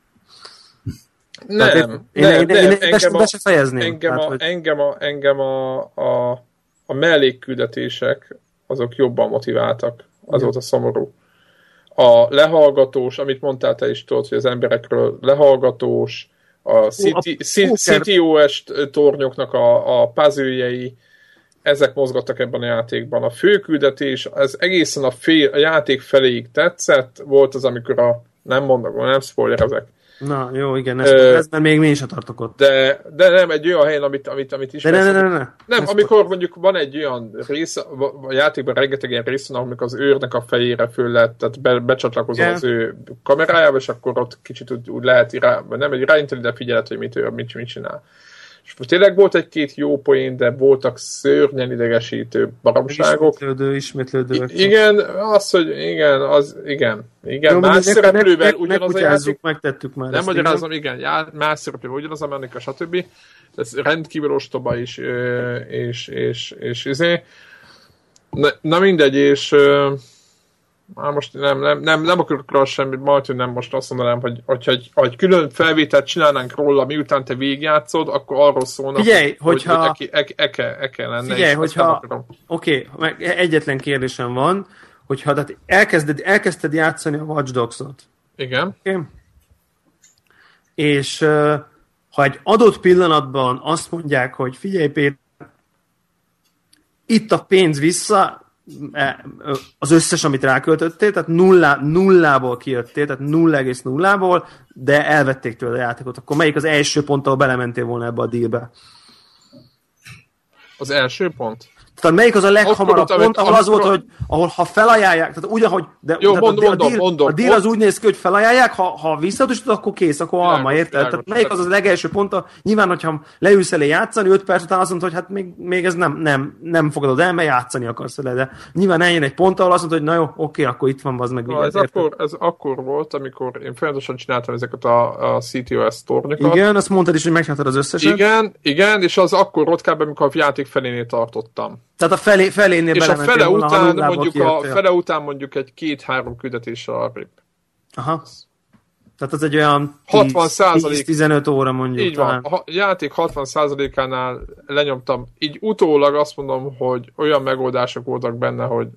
Nem, én, nem, én, én, nem, én, engem, a, se fejezném. Engem, tehát, a, hogy... engem, a, engem a, a, a mellékküldetések azok jobban motiváltak, azóta szomorú. A lehallgatós, amit mondtál te is tudod, hogy az emberekről lehallgatós, a, CTOS tornyoknak a, a puzzle ezek mozgattak ebben a játékban. A főküldetés, ez egészen a, fél, a játék feléig tetszett, volt az, amikor a, nem mondok, nem spoilerezek, Na, jó, igen, ez, Ö, ez mert még mi is tartok ott. De, de nem egy olyan helyen, amit, amit, amit is. De ne, ne, ne, ne. Nem, ezt amikor mondjuk van egy olyan rész, a játékban rengeteg ilyen rész van, amikor az őrnek a fejére föl lehet, tehát be, becsatlakozol az ő kamerájába, és akkor ott kicsit úgy, úgy lehet irá, nem egy irányítani, de figyelhet, hogy mit, ő, mit, mit csinál. És tényleg volt egy-két jó poén, de voltak szörnyen idegesítő baromságok. Ismétlődő, ismétlődő. I- igen, az, hogy igen, az, igen. Igen, Jó, más szereplővel ne, ugyanaz a játék. megtettük már. Nem magyarázom, igen, já, más szereplővel ugyanaz a Menika, stb. Ez rendkívül ostoba is, és, és, és, és izé. Na, na mindegy, és már most nem, nem, nem, nem akarok rá semmit, majd nem most azt mondanám, hogy hogyha egy, egy külön felvételt csinálnánk róla, miután te végigjátszod, akkor arról szólnak, Figyelj, hogy, hogyha... hogy eke, eke, eke lenne. Figyelj, hogyha... Oké, okay, egyetlen kérdésem van, hogyha tehát elkezded, elkezdted játszani a Watch Dogs-ot. Igen. Okay? És ha egy adott pillanatban azt mondják, hogy figyelj Péter, itt a pénz vissza, E, az összes, amit ráköltöttél, tehát nullá, nullából kijöttél, tehát 0,0-ból, de elvették tőle a játékot. Akkor melyik az első pont, ahol belementél volna ebbe a dealbe? Az első pont? Tehát melyik az a leghamarabb pont, ahol az volt, hogy ahol ha felajánlják, tehát ugyanhogy, de Jó, a, mondom, a, deal, mondom, a deal az úgy néz ki, hogy felajánlják, ha, ha visszatudsítod, akkor kész, akkor alma, érted? Tehát melyik az az legelső pont, nyilván, hogyha leülsz elé játszani, 5 perc után azt mondod, hogy hát még, még ez nem, nem, nem fogadod el, mert játszani akarsz vele, de nyilván eljön egy pont, ahol azt mondod, hogy na jó, oké, akkor itt van, az meg. Na, ez, akkor, ez akkor volt, amikor én folyamatosan csináltam ezeket a, a CTOS tornyokat. Igen, azt mondtad is, hogy megcsináltad az összeset. Igen, igen, és az akkor volt kb. amikor a játék felénél tartottam. Tehát a felé, felénél És a fele után, mondjuk a fele után mondjuk egy két-három küldetéssel arrébb. Aha. Tehát az egy olyan 60 százalék, 15 óra mondjuk. Így talán. van. A játék 60 százalékánál lenyomtam. Így utólag azt mondom, hogy olyan megoldások voltak benne, hogy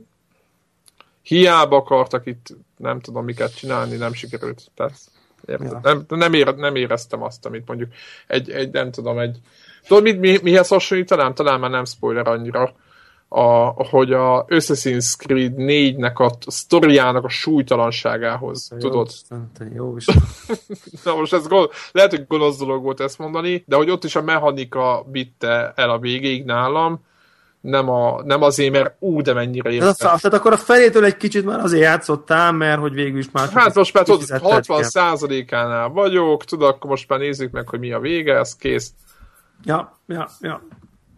hiába akartak itt nem tudom miket csinálni, nem sikerült. Tehát, ja. nem, nem, ére, nem éreztem azt, amit mondjuk egy, egy nem tudom, egy Tudod, mit, mi, mihez hasonlítanám? Talán már nem spoiler annyira a, hogy a Assassin's Creed 4-nek a sztoriának a súlytalanságához, jó, tudod? jó is. <laughs> Na most ez gond, lehet, hogy gonosz dolog volt ezt mondani, de hogy ott is a mechanika bitte el a végéig nálam, nem, a, nem azért, mert ú, de mennyire értem. Tehát akkor a felétől egy kicsit már azért játszottál, mert hogy végül is már... Hát most már tudod, 60 százalékánál vagyok, tudod, akkor most már nézzük meg, hogy mi a vége, ez kész. Ja, ja, ja.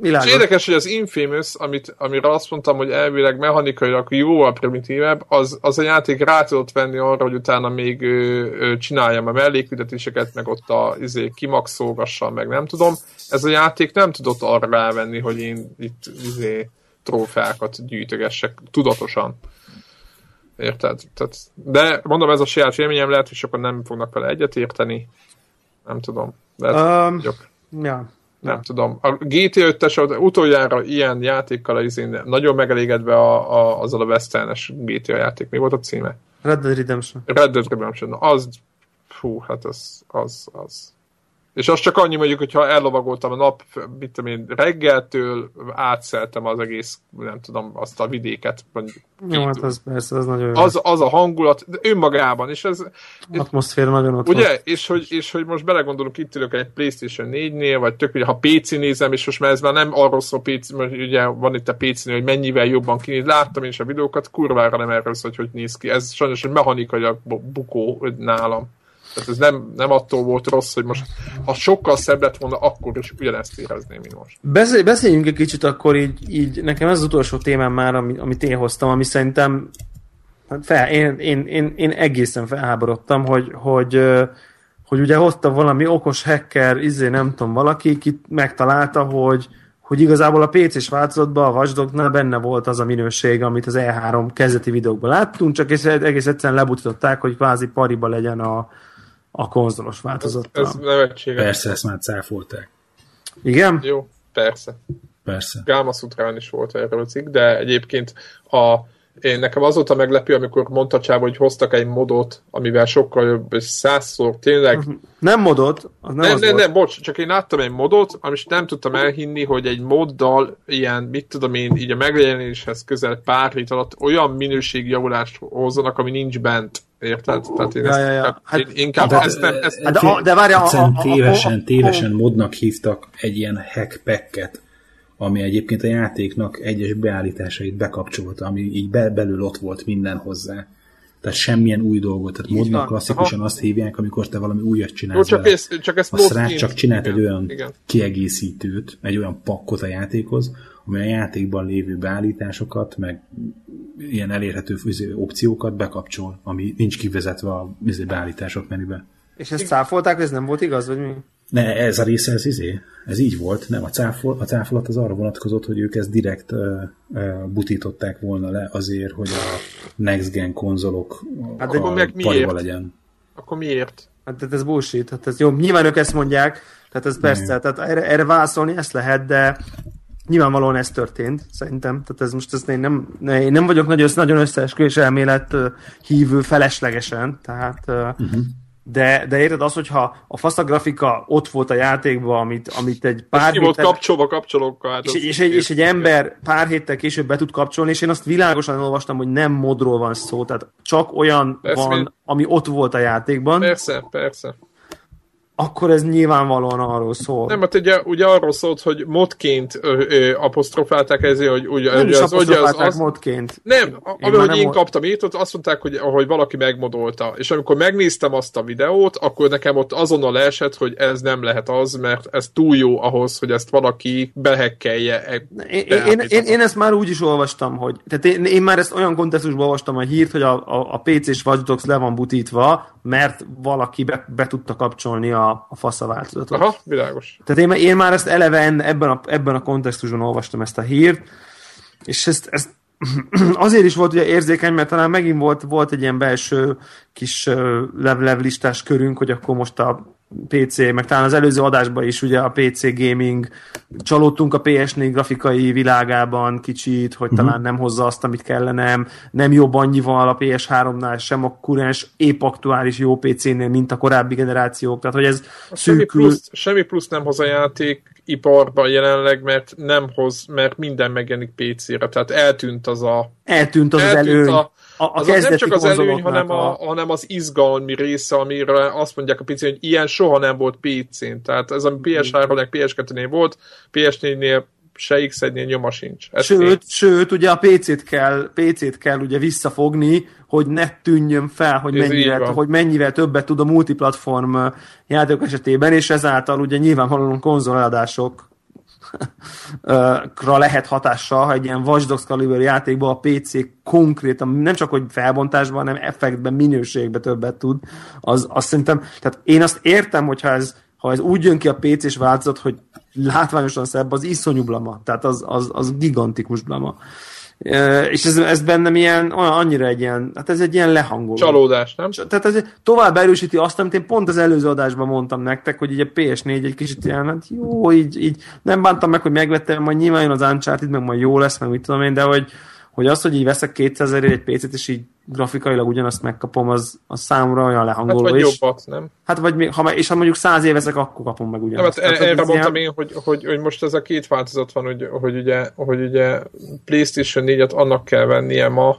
Világos. És érdekes, hogy az Infamous, amit, amire azt mondtam, hogy elvileg mechanikailag jóval primitívebb, az, az a játék rá tudott venni arra, hogy utána még ő, ő csináljam a melléküldetéseket, meg ott a izé, kimaxolgassam, meg nem tudom. Ez a játék nem tudott arra rávenni, hogy én itt izé, trófeákat gyűjtögessek tudatosan. Érted? Tehát, de mondom, ez a saját élményem lehet, hogy sokan nem fognak vele egyetérteni. Nem tudom. Lehet, um, ja, nem ja. tudom. A GT 5-es utoljára ilyen játékkal az én nagyon megelégedve a, a, azzal a westernes GTA játék. Mi volt a címe? Red Dead Redemption. Red Dead Redemption. Az, fú, hát az, az, az, és az csak annyi mondjuk, hogyha ellovagoltam a nap, mit tudom én, reggeltől átszeltem az egész, nem tudom, azt a vidéket. Mondjuk, jó, hát az persze, az nagyon az, az a hangulat, önmagában, és ez... Atmoszféra nagyon ott Ugye, és hogy, és hogy most belegondolunk, itt ülök egy Playstation 4-nél, vagy tök, ugye, ha PC nézem, és most már ez már nem arról szól PC, mert ugye van itt a pc hogy mennyivel jobban kinéz. Láttam én is a videókat, kurvára nem erről szól, hogy hogy néz ki. Ez sajnos egy mechanikai bukó nálam. Tehát ez nem, nem attól volt rossz, hogy most ha sokkal szebb lett volna, akkor is ugyanezt érezném, mint most. Beszél, beszéljünk egy kicsit akkor így, így, nekem ez az utolsó témám már, amit, amit én hoztam, ami szerintem hát fel, én, én, én, én, egészen felháborodtam, hogy, hogy, hogy ugye hozta valami okos hacker, izé nem tudom, valaki, ki megtalálta, hogy, hogy igazából a PC-s változatban a Watch benne volt az a minőség, amit az E3 kezdeti videókban láttunk, csak egész egyszerűen lebutították, hogy kvázi pariba legyen a, a konzolos változattal. Ez, ez nevetséges. Persze, ezt már cáfolták. Igen? Jó, persze. Persze. Gáma Sutrán is volt erről cikk, de egyébként a én nekem azóta meglepő, amikor mondta Csáva, hogy hoztak egy modot, amivel sokkal jobb, és százszor tényleg... Nem modot, az nem nem, az nem, volt. nem, bocs, csak én láttam egy modot, amit nem tudtam elhinni, hogy egy moddal ilyen, mit tudom én, így a megjelenéshez közel pár hét alatt olyan minőségjavulást hozzanak, ami nincs bent. Érted? Tehát én, Ja, ezt, ja, ja. hát, én inkább de- ezt nem, ezt Hát de, a, de várjál, a, a, a, tévesen, a, a, tévesen modnak hívtak egy ilyen hack packet, ami egyébként a játéknak egyes beállításait bekapcsolta, ami így be, belül ott volt minden hozzá. Tehát semmilyen új dolgot. Tehát modnak klasszikusan azt hívják, amikor te valami újat Jó, csinálsz csak, ezt, csak ezt A srác csak csinált egy olyan Igen. kiegészítőt, egy olyan pakkot a játékhoz, ami a játékban lévő beállításokat, meg ilyen elérhető izé, opciókat bekapcsol, ami nincs kivezetve a izé, beállítások menübe. és ezt cáfolták, ez nem volt igaz, vagy mi? Ne, ez a része, ez izé, ez így volt, nem, a, cáfol, a cáfolat az arra vonatkozott, hogy ők ezt direkt uh, uh, butították volna le azért, hogy a next gen konzolok Hát de meg miért? legyen. Akkor miért? Hát tehát ez bullshit. Hát ez jó, nyilván ők ezt mondják, tehát ez persze, tehát erre, erre válaszolni ezt lehet, de nyilvánvalóan ez történt, szerintem. Tehát ez most ezt én nem, ne, én nem vagyok nagy össze, nagyon összeesküvés elmélet hívő feleslegesen, tehát uh, uh-huh. de, de érted az, hogyha a fasz a grafika ott volt a játékban, amit, amit egy pár volt héttel- kapcsolva kapcsolókkal. Hát és, az- és, egy, és egy ember pár héttel később be tud kapcsolni, és én azt világosan olvastam, hogy nem modról van szó, tehát csak olyan Persze, van, ami ott volt a játékban, Persze, persze. Akkor ez nyilvánvalóan arról szól. Nem, hát ugye, ugye arról szólt, hogy modként ö, ö, apostrofálták ezért, hogy ugye, nem ugye is az, ugye az, az, modként. nem, ami, hogy nem én volt- kaptam írt, ott azt mondták, hogy, hogy valaki megmodolta. És amikor megnéztem azt a videót, akkor nekem ott azonnal leesett, hogy ez nem lehet az, mert ez túl jó ahhoz, hogy ezt valaki behekkelje. e- Én, én, én, én, én ezt már úgy is olvastam, hogy tehát én, én már ezt olyan kontextusban olvastam a hírt, hogy a, a, a PC-s Watch Dogs le van butítva, mert valaki be, be tudta kapcsolni a, a fasza változatot. Aha, világos. Tehát én, én már ezt eleve en- ebben a, ebben a kontextusban olvastam ezt a hírt, és ezt, ezt <clears throat> azért is volt ugye érzékeny, mert talán megint volt, volt egy ilyen belső kis ö, lev- levlistás körünk, hogy akkor most a PC, meg talán az előző adásban is ugye a PC gaming csalódtunk a PS4 grafikai világában kicsit, hogy talán nem hozza azt, amit kellene, nem jobb annyival a PS3-nál, sem a kurens épp aktuális jó PC-nél, mint a korábbi generációk, tehát hogy ez Semmi szűkül. plusz, semmi plusz nem hoz a játék iparban jelenleg, mert nem hoz, mert minden megjelenik PC-re, tehát eltűnt az a eltűnt az, eltűnt az előny. a, A, a az, nem csak az előny, hanem, a, hanem az izgalmi része, amire azt mondják a PC, hogy ilyen soha nem volt PC-n. Tehát ez, ami PS3-nek, PS2-nél volt, PS4-nél se X1-nél nyoma sincs. Ez. Sőt, sőt, ugye a PC-t kell, PC-t kell ugye visszafogni, hogy ne tűnjön fel, hogy Ez mennyivel, hogy mennyivel többet tud a multiplatform játékok esetében, és ezáltal ugye nyilvánvalóan konzoladások ra lehet hatással, ha egy ilyen Watch Caliber játékban a PC konkrétan nem csak hogy felbontásban, hanem effektben, minőségben többet tud, az azt szerintem, tehát én azt értem, hogyha ez, ha ez úgy jön ki a PC-s változat, hogy látványosan szebb, az iszonyú blama, tehát az, az, az gigantikus blama. E, és ez, ez bennem ilyen, olyan, annyira egy ilyen, hát ez egy ilyen lehangoló. Csalódás, nem? Tehát ez tovább erősíti azt, amit én pont az előző adásban mondtam nektek, hogy így a PS4 egy kicsit ilyen, hát jó, így, így nem bántam meg, hogy megvettem, majd nyilván jön az Uncharted, meg majd jó lesz, meg mit tudom én, de hogy, hogy az, hogy így veszek 200 ezerért egy PC-t, és így grafikailag ugyanazt megkapom, az, az számomra olyan Hát lehangoló. vagy és, jobbat, nem? hát vagy még, ha, és ha mondjuk 100 év veszek, akkor kapom meg Nem, ugyanazt. hát Tehát, erre mondtam ilyen- én, hogy, hogy, hogy most ez a két változat van, hogy, hogy, ugye, hogy ugye PlayStation 4-et annak kell vennie ma,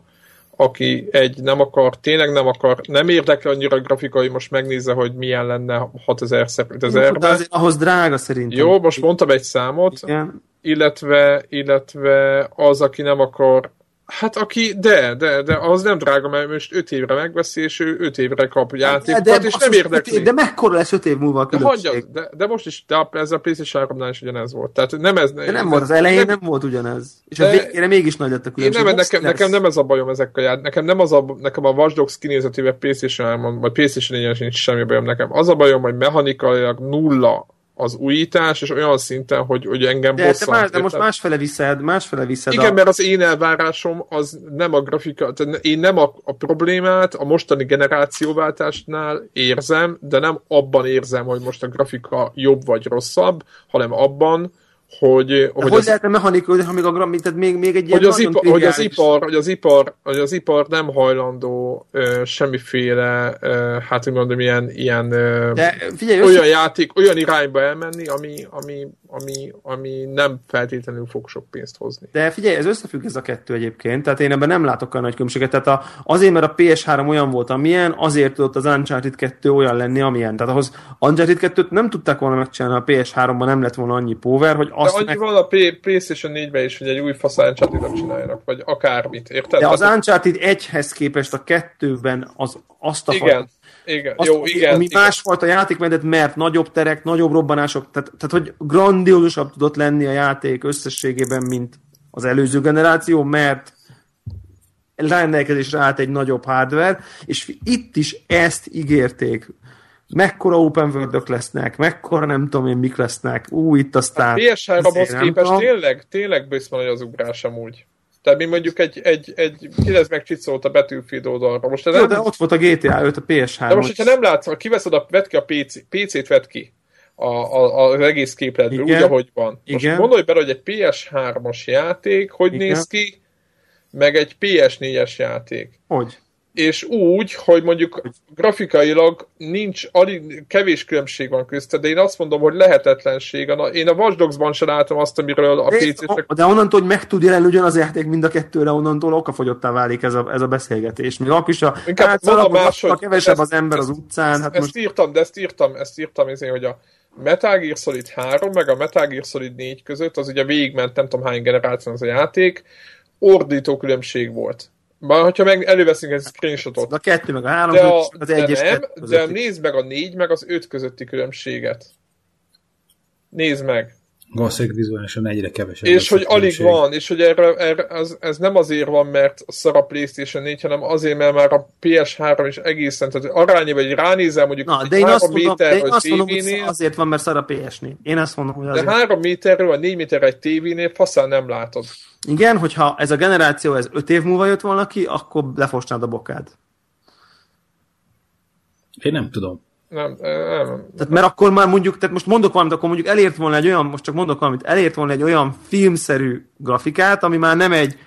aki egy nem akar, tényleg nem akar, nem érdekel annyira a grafikai, most megnézze, hogy milyen lenne 6000 de ezerbe. azért ahhoz drága szerintem. Jó, most mondtam egy számot, Igen. illetve, illetve az, aki nem akar, hát aki, de, de, de az nem drága, mert most 5 évre megveszi, és ő 5 évre kap játékokat, de, és azt nem érdekli. év- De mekkora lesz 5 év múlva a De hagyjad, de, de most is, de a- ez a PlayStation 3 is ugyanez volt. Tehát nem ez... De nem volt, az elején nem, volt ugyanez. És a De- végére mégis nagy lett a különbség. nem, nekem, nekem nem ez a bajom ezekkel jár. Nekem nem az a, nekem a Watch Dogs kinézetével PlayStation 3 vagy PlayStation 4 nincs semmi bajom nekem. Az a bajom, hogy mechanikailag nulla az újítás, és olyan szinten, hogy, hogy engem de, de, bosszant. más, de most másfele viszed, másfele viszed. Igen, a... mert az én elvárásom az nem a grafika, tehát én nem a, a problémát a mostani generációváltásnál érzem, de nem abban érzem, hogy most a grafika jobb vagy rosszabb, hanem abban, hogy, hogy, hogy az, lehetne mechanikai, ha még, a, tehát még, még egy hogy az, ipa, hogy, az ipar, hogy, az ipar, hogy az ipar nem hajlandó ö, semmiféle, ö, hát úgy mondom, ilyen, ilyen De, figyelj, olyan össze... játék, olyan irányba elmenni, ami, ami, ami, ami nem feltétlenül fog sok pénzt hozni. De figyelj, ez összefügg ez a kettő egyébként, tehát én ebben nem látok olyan nagy különbséget. Tehát a, azért, mert a PS3 olyan volt, amilyen, azért tudott az Uncharted 2 olyan lenni, amilyen. Tehát ahhoz Uncharted 2-t nem tudták volna megcsinálni, a PS3-ban nem lett volna annyi power, hogy azt De meg... van a PlayStation 4-ben is, hogy egy új fasz Uncharted-et csináljanak, vagy akármit, érted? De az Uncharted 1-hez képest a kettőben az, azt a Igen. Igen, azt, jó, igen. Ami igen. másfajta játékmenet, mert nagyobb terek, nagyobb robbanások, tehát, tehát hogy grandiózusabb tudott lenni a játék összességében, mint az előző generáció, mert rendelkezésre állt egy nagyobb hardware, és itt is ezt ígérték. Mekkora open world lesznek, mekkora nem tudom én mik lesznek, ú, itt aztán... A PS3-hoz képest tényleg, tényleg bősz az ugrás amúgy. Tehát mi mondjuk egy, egy, egy kilenc meg csicsolt a Battlefield oldalra. Most Jó, nem... de ott volt a GTA 5, a PS3. De most, hogyha nem látsz, ha kiveszed a, vedd ki a PC, PC-t, vedd ki a, a, az egész képletből, úgy, ahogy van. Most Igen. gondolj bele, hogy egy PS3-as játék, hogy Igen. néz ki, meg egy PS4-es játék. Hogy? És úgy, hogy mondjuk grafikailag nincs, alig, kevés különbség van közte, de én azt mondom, hogy lehetetlenség. Én a Watch Dogs-ban sem látom azt, amiről a PC-sek... De onnantól, hogy meg tud jelenni ugyanaz a játék mind a kettőre, onnantól okafogyottá válik ez a, ez a beszélgetés. Még akkor is a, Inkább hát, mondom más, hogy kevesebb ezt, az ember ezt, az utcán. Hát ezt most... írtam, de ezt írtam, ezt írtam, ezért, hogy a Metal Gear Solid 3 meg a Metal Gear Solid 4 között, az ugye végigment nem tudom hány generáció az a játék, ordító különbség volt már hogyha meg előveszünk egy screenshotot. A kettő meg a három, de a, az egy de nem, de nézd meg a négy meg az öt közötti különbséget. Nézd meg. Valószínűleg vizuálisan egyre kevesebb. És hogy alig van, és hogy erre, erre ez, ez, nem azért van, mert szar a PlayStation 4, hanem azért, mert már a PS3 is egészen, tehát arányában, hogy ránézem mondjuk Na, de én azt mondom, de én azt mondom, hogy azért van, mert szar a PS4. Én azt mondom, hogy azért. De 3 méterről, vagy 4 méterre egy tévénél faszán nem látod. Igen, hogyha ez a generáció ez 5 év múlva jött volna ki, akkor lefosnád a bokád. Én nem tudom. Nem, nem, nem. Tehát mert akkor már mondjuk, tehát most mondok valamit, akkor mondjuk elért volna egy olyan, most csak mondok valamit, elért volna egy olyan filmszerű grafikát, ami már nem egy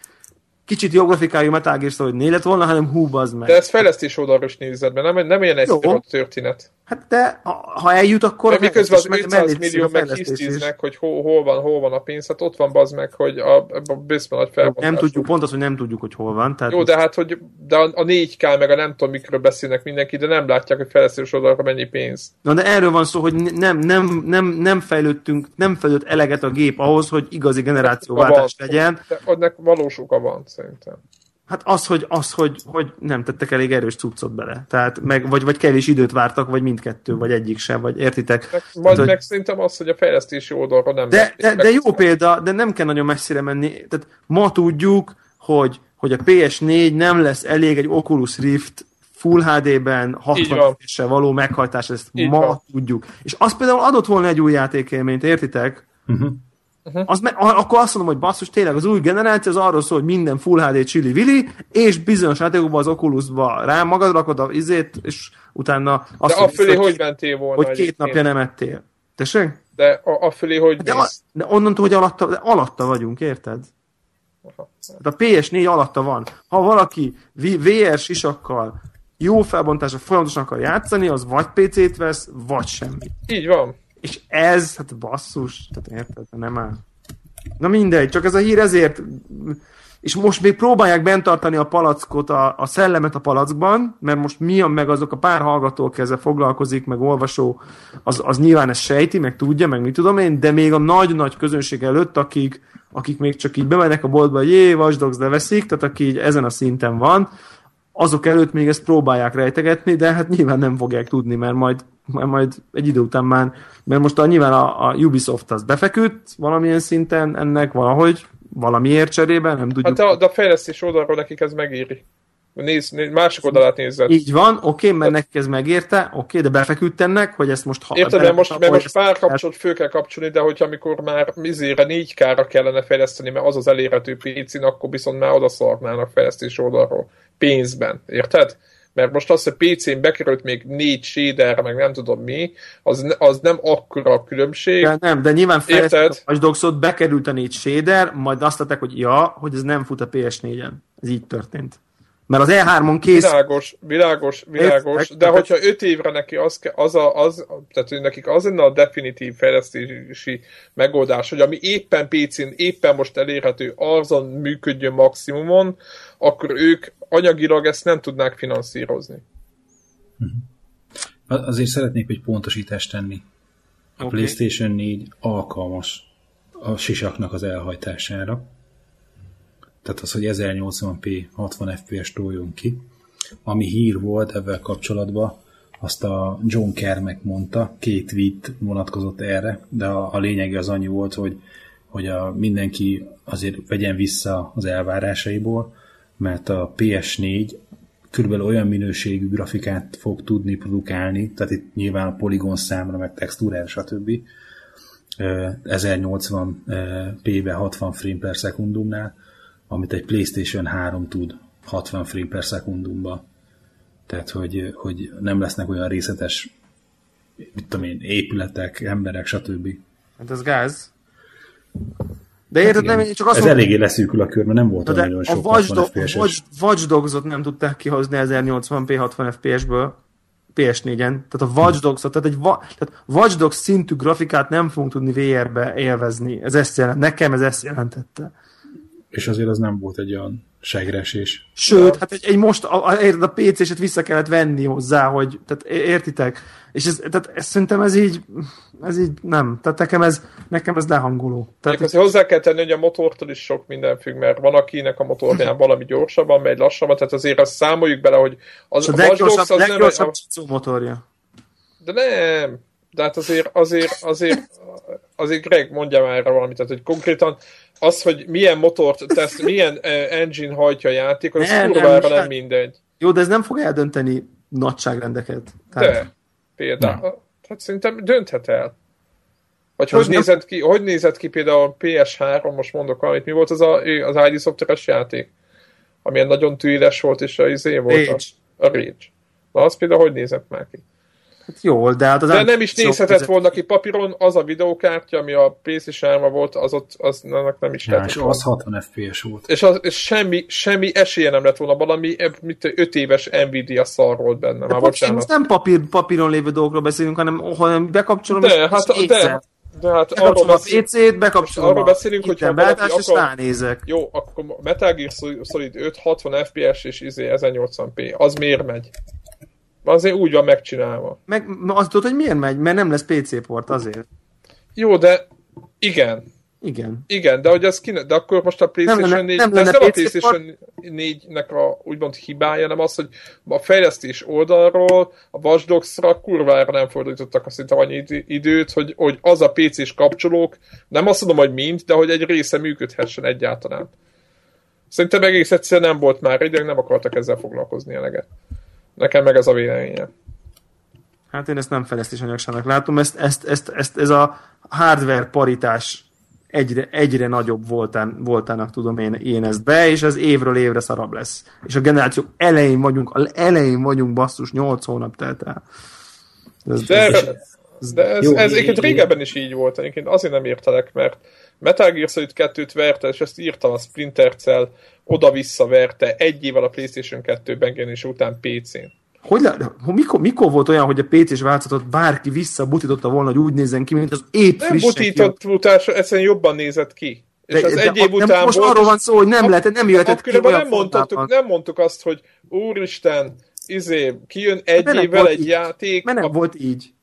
kicsit jobb grafikájú Metal Gear Solid 4 lett volna, hanem hú, az meg. De ez fejlesztés oldalról is nézed, mert nem, nem ilyen egyszerű történet. Hát de ha eljut, akkor... De miközben az 500 millió meg hisztíznek, hogy hol, hol, van, hol van a pénz, hát ott van bazd meg, hogy a, a Bismarck nagy felbontás. Nem tudjuk, pont az, hogy nem tudjuk, hogy hol van. Tehát Jó, de hát, hogy de a, a 4K meg a nem tudom, mikről beszélnek mindenki, de nem látják, hogy fejlesztés oldalra mennyi pénz. Na de erről van szó, hogy nem, nem, nem, nem fejlődtünk, nem fejlődött eleget a gép ahhoz, hogy igazi generációváltás legyen. De ennek valós oka van, szerintem. Hát az, hogy, az hogy, hogy nem tettek elég erős cuccot bele. Tehát meg, vagy, vagy kevés időt vártak, vagy mindkettő, vagy egyik sem, vagy értitek? Meg, majd meg hogy... szerintem az, hogy a fejlesztési oldalra nem... De, de, de jó példa, de nem kell nagyon messzire menni. Tehát ma tudjuk, hogy, hogy a PS4 nem lesz elég egy Oculus Rift Full HD-ben 60 se való meghajtás, ezt Így ma van. tudjuk. És az például adott volna egy új játékélményt, értitek? Uh-huh. Uh-huh. Az me- akkor azt mondom, hogy basszus, tényleg az új generáció az arról szól, hogy minden Full HD chili vili, és bizonyos játékokban az Oculusba rá magad rakod a izét, és utána azt De fölé hogy mentél volna? Hogy két napja nem ettél. Tessék? De a, fölé hogy de, a, de onnantól, hogy alatta, de alatta vagyunk, érted? Aha. a PS4 alatta van. Ha valaki VR sisakkal jó felbontásra folyamatosan akar játszani, az vagy PC-t vesz, vagy semmi. Így van. És ez, hát basszus, tehát érted, nem áll. Na mindegy, csak ez a hír ezért, és most még próbálják bent tartani a palackot, a, a szellemet a palackban, mert most mi meg azok a pár hallgató, aki ezzel foglalkozik, meg olvasó, az, az nyilván ezt sejti, meg tudja, meg mit tudom én, de még a nagy-nagy közönség előtt, akik, akik még csak így bemennek a boltba, hogy jé, Watch Dogs leveszik, tehát aki így ezen a szinten van, azok előtt még ezt próbálják rejtegetni, de hát nyilván nem fogják tudni, mert majd, mert majd egy idő után már, mert most a, nyilván a, a Ubisoft az befeküdt valamilyen szinten ennek valahogy, valamiért cserében, nem tudjuk. Hát de a fejlesztés oldalról nekik ez megéri. Nézd, néz, másik oldalát nézed. Így van, oké, mert nekik ez megérte, oké, de befeküdt ennek, hogy ezt most... Ha, Érted, mert most, mert most pár kapcsolat fő kell kapcsolni, de hogyha amikor már mizére négy kára kellene fejleszteni, mert az az elérhető pc akkor viszont már oda szarnának fejlesztés oldalról pénzben, érted? Mert most az, hogy PC-n bekerült még négy shader, meg nem tudom mi, az, az nem akkora a különbség. Ja, nem, de nyilván fejlesztett a Watch bekerült a négy shader, majd azt adták, hogy ja, hogy ez nem fut a PS4-en. Ez így történt. Mert az E3-on kész... Világos, világos, világos, de hogyha öt évre neki az, az, a, az tehát nekik az lenne a definitív fejlesztési megoldás, hogy ami éppen PC-n, éppen most elérhető, azon működjön maximumon, akkor ők anyagilag ezt nem tudnák finanszírozni. Azért szeretnék egy pontosítást tenni. A okay. PlayStation 4 alkalmas a sisaknak az elhajtására tehát az, hogy 1080p 60 fps toljon ki. Ami hír volt ebben kapcsolatban, azt a John Kermek mondta, két tweet vonatkozott erre, de a, a lényege az annyi volt, hogy, hogy a, mindenki azért vegyen vissza az elvárásaiból, mert a PS4 körülbelül olyan minőségű grafikát fog tudni produkálni, tehát itt nyilván a poligon számra, meg textúrára, stb. 1080p-be 60 frame per szekundumnál, amit egy PlayStation 3 tud 60 frame per szekundumba. Tehát, hogy, hogy nem lesznek olyan részletes mit tudom én, épületek, emberek, stb. Hát ez gáz. De érted, hát nem, csak azt Ez mondom, eléggé leszűkül a kör, mert nem volt olyan nagyon sok a Watch, Do- Watch, Watch Dogs-ot nem tudták kihozni 1080p 60 FPS-ből PS4-en. Tehát a Watch Dogs-ot, tehát egy va- tehát Watch Dogs szintű grafikát nem fogunk tudni VR-be élvezni. Ez ezt jelent, nekem ez ezt jelentette. És azért az nem volt egy olyan segresés. Sőt, hát egy, egy most a, a, a PC-set vissza kellett venni hozzá, hogy, tehát értitek? És ez, tehát ez, szerintem ez így, ez így nem. Tehát nekem ez, nekem ez lehangoló. Tehát azért hozzá kell tenni, hogy a motortól is sok minden függ, mert van akinek a motorján valami gyorsabban megy, lassabban, tehát azért azt számoljuk bele, hogy az, a leggyorsabb, az leggyorsabb nem... motorja. De nem, de hát azért, azért, azért, azért Greg mondja már valamit, tehát hogy konkrétan az, hogy milyen motort tesz, milyen uh, engine hajtja a játékot, az nem, kurvára nem, nem mindegy. Jó, de ez nem fog eldönteni nagyságrendeket. Tehát... De, például. Hát szerintem dönthet el. Vagy hogy, hogy nézett ki, hogy nézett ki például a PS3, most mondok valamit, mi volt az a, az ID Software-es játék? Amilyen nagyon tűéles volt, és a izé volt Rage. a, a Rage. Na az például hogy nézett már ki? Hát jól, de hát az... De nem is nézhetett között... volna ki papíron, az a videókártya, ami a PS3 volt, az ott, az annak nem is ja, és az 60 FPS volt. És, az, és semmi, semmi esélye nem lett volna valami, mit 5 éves Nvidia szar volt benne. De Már most nem papír, papíron lévő dolgokról beszélünk, hanem, hanem bekapcsolom, de, hát, de, de hát arról a PC-t, bekapcsolom arról beszélünk, hogy ha valaki akar... és ránézek. Jó, akkor Metal Gear Solid 5 60 FPS és izé 1080p, az miért megy? Azért úgy van megcsinálva. Meg azt tudod, hogy miért megy? Mert nem lesz PC port azért. Jó, de igen. Igen. Igen, de hogy az kine, de akkor most a PlayStation nem lenne, 4, nem, lenne ez nem a PlayStation 4-nek a úgymond hibája, nem az, hogy a fejlesztés oldalról a Watch Dogs-ra kurvára nem fordítottak azt szinte annyi időt, hogy, hogy az a PC-s kapcsolók, nem azt mondom, hogy mind, de hogy egy része működhessen egyáltalán. Szerintem egész egyszerűen nem volt már idő, nem akartak ezzel foglalkozni eleget. Nekem meg ez a véleménye. Hát én ezt nem fejlesztés anyagságnak látom, ezt, ezt, ezt, ezt, ez a hardware paritás egyre, egyre nagyobb voltán, voltának tudom én, én ezt be, és ez évről évre szarabb lesz. És a generációk elején vagyunk, elején vagyunk basszus, 8 hónap telt el. Ez, de, ez, ez, de ez, jó, ez egyébként régebben is így volt, egyébként azért nem értelek, mert Metal Gear Solid 2-t verte, és ezt írtam a Splinter Cell, oda-vissza verte egy évvel a PlayStation 2 és után PC-n. Hogy le, mikor, mikor volt olyan, hogy a PC-s változatot bárki visszabutította volna, hogy úgy nézzen ki, mint az épp Nem butított butás, egyszerűen jobban nézett ki. És de, az de, egy év után nem, most volt, arról van szó, hogy nem lehet, nem jöhetett ki nem mondtuk, nem mondtuk azt, hogy úristen, izé, kijön egy de évvel egy így. játék. Mert nem a... volt így.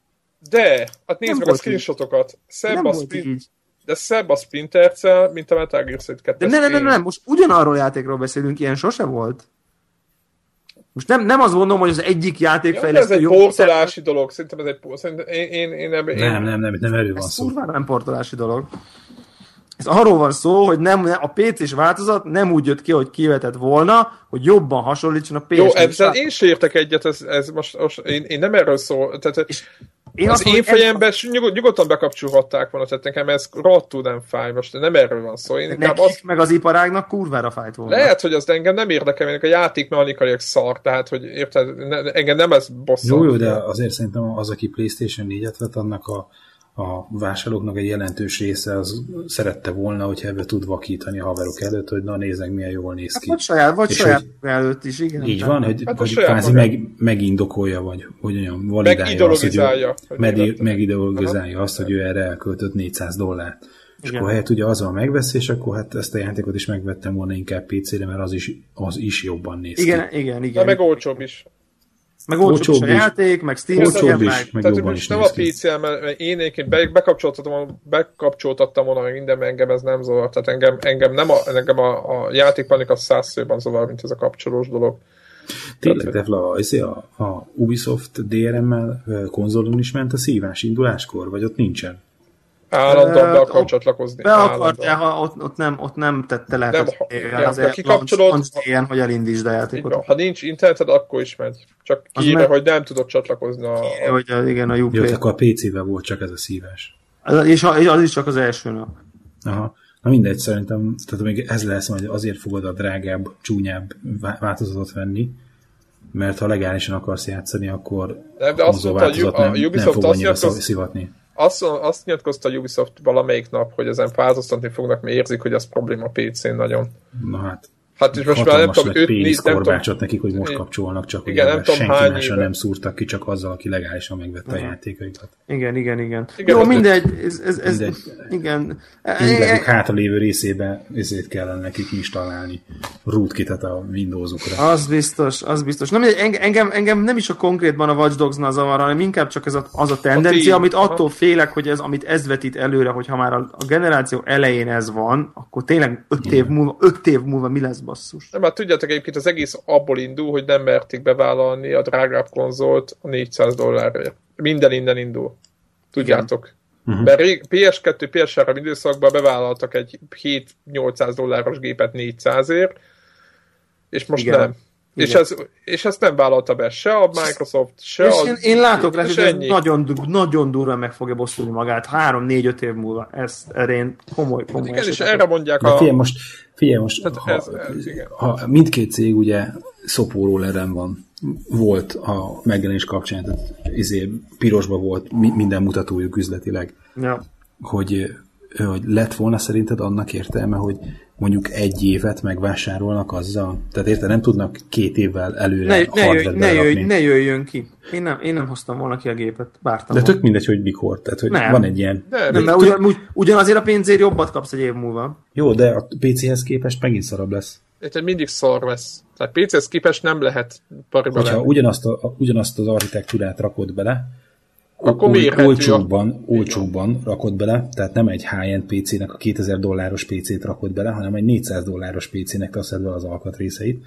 De, hát nézd meg a screenshotokat. Szebb a sprint, de szebb a Splinter Cell, mint a Metal Gear Solid 2 De nem, nem, nem, nem, most ugyanarról játékról beszélünk, ilyen sose volt. Most nem, nem azt mondom, hogy az egyik játékfejlesztő... Ja, ez egy portolási dolog, szerintem ez egy szerintem én, én, én, nem, én, nem, nem, nem, nem erről van szó. Ez nem portolási dolog. Ez arról van szó, hogy nem, a PC-s változat nem úgy jött ki, hogy kivetett volna, hogy jobban hasonlítson a PS-s. Jó, ezzel én sem értek egyet, ez, ez most, most én, én, nem erről szól. Tehát, és én az én fejemben ez... nyugod, nyugodtan bekapcsolhatták volna, tehát nekem ez rohadtul nem fáj, most nem erről van szó. Én Nekik az... meg az iparágnak kurvára fájt volna. Lehet, hogy az engem nem érdekel, mert a játékmechanikaiak szar, tehát hogy érted, ne, engem nem ez bosszant. Jó, jó, de azért szerintem az, aki Playstation 4-et vett, annak a a vásárlóknak egy jelentős része az szerette volna, hogy ebbe tud vakítani a haverok előtt, hogy na nézzek, milyen jól néz ki. Hát, vagy saját, vagy saját hogy, előtt is, igen. Így van, hogy, hát hogy kvázi meg, megindokolja, vagy hogy olyan validálja azt, hogy, hogy meg, megideologizálja azt, hogy ő erre elköltött 400 dollárt. És igen. akkor helyett ugye az van megveszi, és akkor hát ezt a játékot is megvettem volna inkább PC-re, mert az is, az is jobban néz igen, ki. Igen, igen, igen. meg olcsóbb is. Meg olcsóbb is a játék, meg Steam olcsóbb is, meg, meg Tehát most nem a pc mert én egyébként bekapcsoltattam, bekapcsoltattam volna meg minden, mert engem ez nem zavar. Tehát engem, engem nem a, engem a, a játékpanik az százszőben zavar, mint ez a kapcsolós dolog. Tényleg, de a, a, a Ubisoft DRM-mel konzolon is ment a szívás induláskor, vagy ott nincsen? Állandóan be akar csatlakozni. Be akart, ha ott, ott, nem, ott nem tette lehet nem, az, ja, az ha kikapcsolod, ilyen, hogy elindítsd a játékot. Ha nincs interneted, akkor is megy. Csak kiírja, hogy nem tudod csatlakozni a... Kiírja, hogy a, igen, a. Jó, akkor a PC-ben volt csak ez a szívás. Az, és, és az is csak az első nap. Aha. Na mindegy, szerintem, tehát még ez lesz, hogy azért fogod a drágább, csúnyább változatot venni, mert ha legálisan akarsz játszani, akkor nem, de azt mondta, a, Ubisoft nem fog azt szivatni azt, azt nyilatkozta a Ubisoft valamelyik nap, hogy ezen fázasztatni fognak, mert érzik, hogy ez probléma PC-n nagyon. Na hát, Hát és most már nem tudom, őt néz, nem tudom. nekik, hogy most kapcsolnak, csak igen, hogy nem tudom, senki hány éve. nem szúrtak ki, csak azzal, aki legálisan megvette uh-huh. a játékaikat. Igen, igen, igen. igen Jó, mindegy, ez, ez, ez mindegy. igen. Mindenük hátralévő részébe ezért kellene nekik installálni rootkit a Windowsukra. Az biztos, az biztos. Nem, engem, engem nem is a konkrétban a Watch Dogs-nál zavar, hanem inkább csak ez a, az a tendencia, a amit attól félek, hogy ez, amit ez vetít előre, hogy ha már a, a generáció elején ez van, akkor tényleg öt év múlva, öt év múlva mi lesz basszus. Nem, hát tudjátok egyébként az egész abból indul, hogy nem merték bevállalni a drágább konzolt a 400 dollárért. Minden innen indul. Tudjátok. Uh-huh. Mert PS2, PS3 időszakban bevállaltak egy 7-800 dolláros gépet 400ért, és most Igen. nem. És, ez, és ezt nem vállalta be se a Microsoft, se és az... Én, én látok rá, hogy ez nagyon, nagyon durva meg fogja bosszulni magát. 3-4-5 év múlva. Ezt erén komoly, komoly Igen, és erre mondják a... Figyelj most, figyelj most ha, ez, ez, igen. ha mindkét cég ugye szopóró leren van, volt a megjelenés kapcsán, tehát izé, pirosba volt minden mutatójuk üzletileg. Ja. Hogy, hogy lett volna szerinted annak értelme, hogy mondjuk egy évet megvásárolnak azzal? Tehát érted, nem tudnak két évvel előre ne, ne, jöjj, ne, jöjj, ne jöjjön ki. Én nem, én nem hoztam volna ki a gépet, vártam De tök mindegy, hogy mikor, tehát hogy nem. van egy ilyen... De, nem, mert ugyan, ugy, ugyanazért a pénzért jobbat kapsz egy év múlva. Jó, de a PC-hez képest megint szarabb lesz. Tehát mindig szar lesz. Tehát PC-hez képest nem lehet pariba Hogyha ugyanazt, a, ugyanazt az architektúrát rakod bele, akkor ol, olcsóbban, olcsóbban rakod bele, tehát nem egy high-end PC-nek a 2000 dolláros PC-t rakod bele, hanem egy 400 dolláros PC-nek teszed be az alkatrészeit.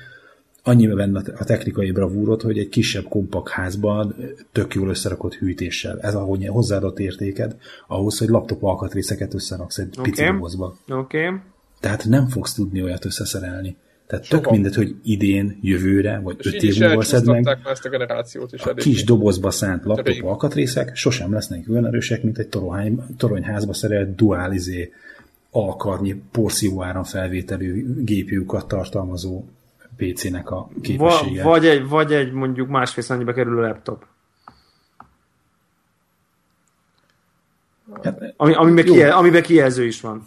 Annyiba benne a technikai bravúrot, hogy egy kisebb kompakt házban tök jól összerakott hűtéssel. Ez a hozzáadott értéked ahhoz, hogy laptop alkatrészeket összeraksz egy okay. pici dobozba. Okay. Tehát nem fogsz tudni olyat összeszerelni. Tehát Soha. tök mindegy, hogy idén, jövőre, vagy és öt év múlva szed meg. Ezt a generációt is a kis dobozba szánt laptop alkatrészek sosem lesznek olyan erősek, mint egy torony, toronyházba szerelt dualizé alkarnyi porszívó áram felvételű gépjúkat tartalmazó PC-nek a képessége. Va, vagy, egy, vagy egy mondjuk másfél annyiba kerülő laptop. Hát, ami, amiben, kijel, amiben kijelző is van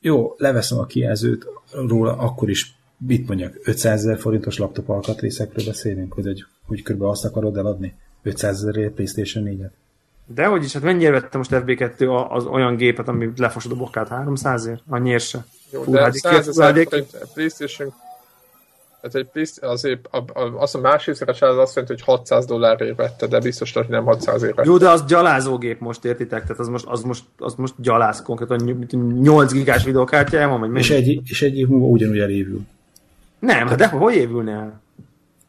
jó, leveszem a kijelzőt róla, akkor is mit mondjak, 500 ezer forintos laptop alkatrészekről beszélünk, hogy, egy, hogy kb. azt akarod eladni? 500 ezerért PlayStation 4-et? De hogy is, hát mennyire vette most FB2 az olyan gépet, ami lefosod a bokát 300-ért? Annyiért se. Jó, de 100 ezer PlayStation tehát egy azért, a, a, azt a másik az azt jelenti, hogy 600 dollárért vette, de biztos, hogy nem 600 ért Jó, de az gyalázógép most, értitek? Tehát az most, az most, az most gyaláz konkrétan 8 gigás videokártyája van, vagy és egy, és egy év múlva ugyanúgy elévül. Nem, hát de hogy évülne el?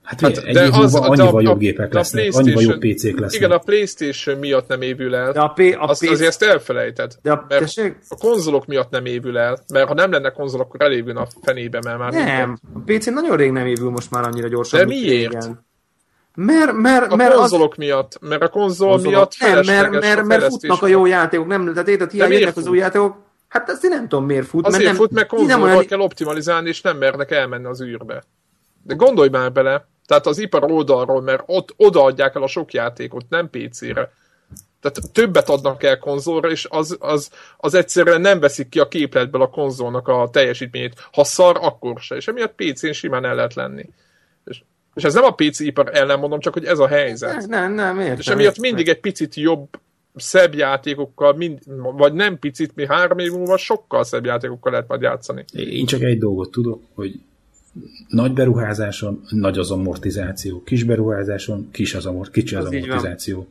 Hát, hát egy de év az, múlva annyival jobb gépek lesznek, annyival jobb PC-k lesznek. Igen, a Playstation miatt nem évül el. De a, P, a azt, azért ezt elfelejted. De a, mert a konzolok miatt nem évül el, mert ha nem lenne konzol, akkor elévülne a fenébe, mert már Nem, minden. a PC nagyon rég nem évül most már annyira gyorsan. De miért? Igen. Mert, mert, a mert konzolok az... miatt, mert a konzol konzolok. miatt Nem, mert, mert, mert futnak a jó játékok, nem, tehát érted, hiány jönnek az új játékok, hát ezt én nem tudom miért fut. Azért mert nem, fut, mert konzolval olyan... kell optimalizálni, és nem mernek elmenni az űrbe. De gondolj már bele, tehát az ipar oldalról, mert ott odaadják el a sok játékot, nem PC-re. Tehát többet adnak el konzolra, és az, az, az egyszerűen nem veszik ki a képletből a konzolnak a teljesítményét. Ha szar, akkor se. És emiatt PC-n simán el lehet lenni. És, és ez nem a PC ipar ellen mondom, csak hogy ez a helyzet. Nem, nem, értem, És emiatt mindig egy picit jobb, szebb játékokkal, mind, vagy nem picit, mi három év múlva sokkal szebb játékokkal lehet majd játszani. Én csak egy dolgot tudok, hogy nagy beruházáson nagy az amortizáció, kis beruházáson kis az amort, kicsi az, az amortizáció.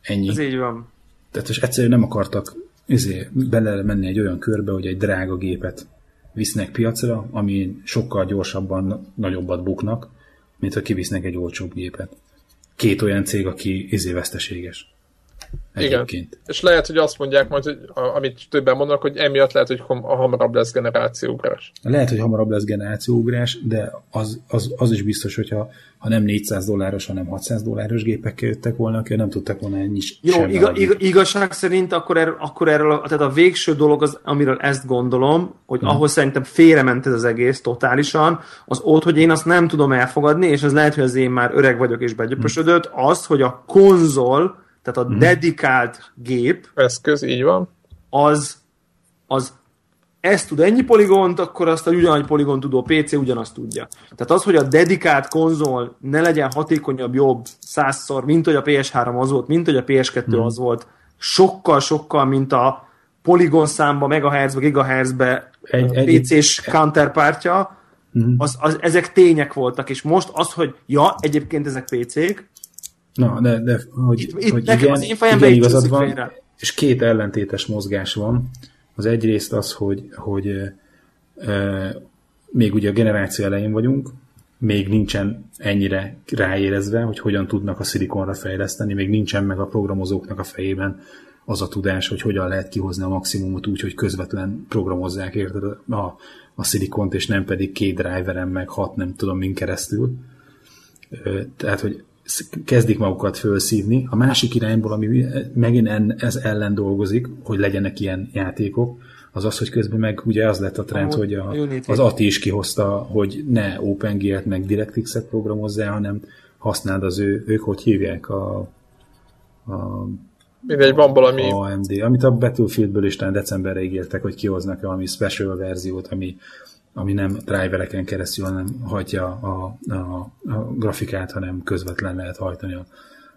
Ennyi. Ez így van. Tehát és egyszerűen nem akartak izé, bele menni egy olyan körbe, hogy egy drága gépet visznek piacra, ami sokkal gyorsabban nagyobbat buknak, mint ha kivisznek egy olcsóbb gépet. Két olyan cég, aki izé veszteséges. Egyébként. Igen. És lehet, hogy azt mondják majd, hogy amit többen mondanak, hogy emiatt lehet, hogy a hamarabb lesz generációugrás. Lehet, hogy hamarabb lesz generációugrás, de az, az, az is biztos, hogyha ha nem 400 dolláros, hanem 600 dolláros gépekkel jöttek volna, akkor nem tudtak volna ennyi Jó, iga, iga, igazság szerint akkor, er, akkor erről, tehát a végső dolog, az, amiről ezt gondolom, hogy hmm. ahhoz szerintem félrement ez az egész totálisan, az ott, hogy én azt nem tudom elfogadni, és az lehet, hogy az én már öreg vagyok és begyöpösödött, hmm. az, hogy a konzol tehát a hmm. dedikált gép eszköz, így van, az, az ezt tud ennyi poligont, akkor azt a ugyanannyi poligon tudó PC ugyanazt tudja. Tehát az, hogy a dedikált konzol ne legyen hatékonyabb, jobb százszor, mint hogy a PS3 az volt, mint hogy a PS2 hmm. az volt, sokkal-sokkal, mint a poligon számba, megahertzbe, gigahertzbe egy, PC-s counterpártja, hmm. az, az, ezek tények voltak, és most az, hogy ja, egyébként ezek PC-k, Na, de, de hogy, itt, itt hogy igen, az én igen, igazad van, félre. és két ellentétes mozgás van. Az egyrészt az, hogy, hogy e, e, még ugye a generáció elején vagyunk, még nincsen ennyire ráérezve, hogy hogyan tudnak a szilikonra fejleszteni, még nincsen meg a programozóknak a fejében az a tudás, hogy hogyan lehet kihozni a maximumot úgy, hogy közvetlen programozzák érted a, a szilikont, és nem pedig két driveren meg hat nem tudom min keresztül. Tehát, hogy kezdik magukat felszívni. A másik irányból, ami megint en, ez ellen dolgozik, hogy legyenek ilyen játékok, az az, hogy közben meg ugye az lett a trend, a, hogy a, az ATI is kihozta, hogy ne OpenGL-t meg DirectX-et programozzál, hanem használd az ő, ők hogy hívják a, a Mindegy, van valami... AMD, amit a Battlefieldből is talán decemberre ígértek, hogy kihoznak valami special verziót, ami ami nem drivereken keresztül nem hagyja a, a, a grafikát, hanem közvetlen lehet hajtani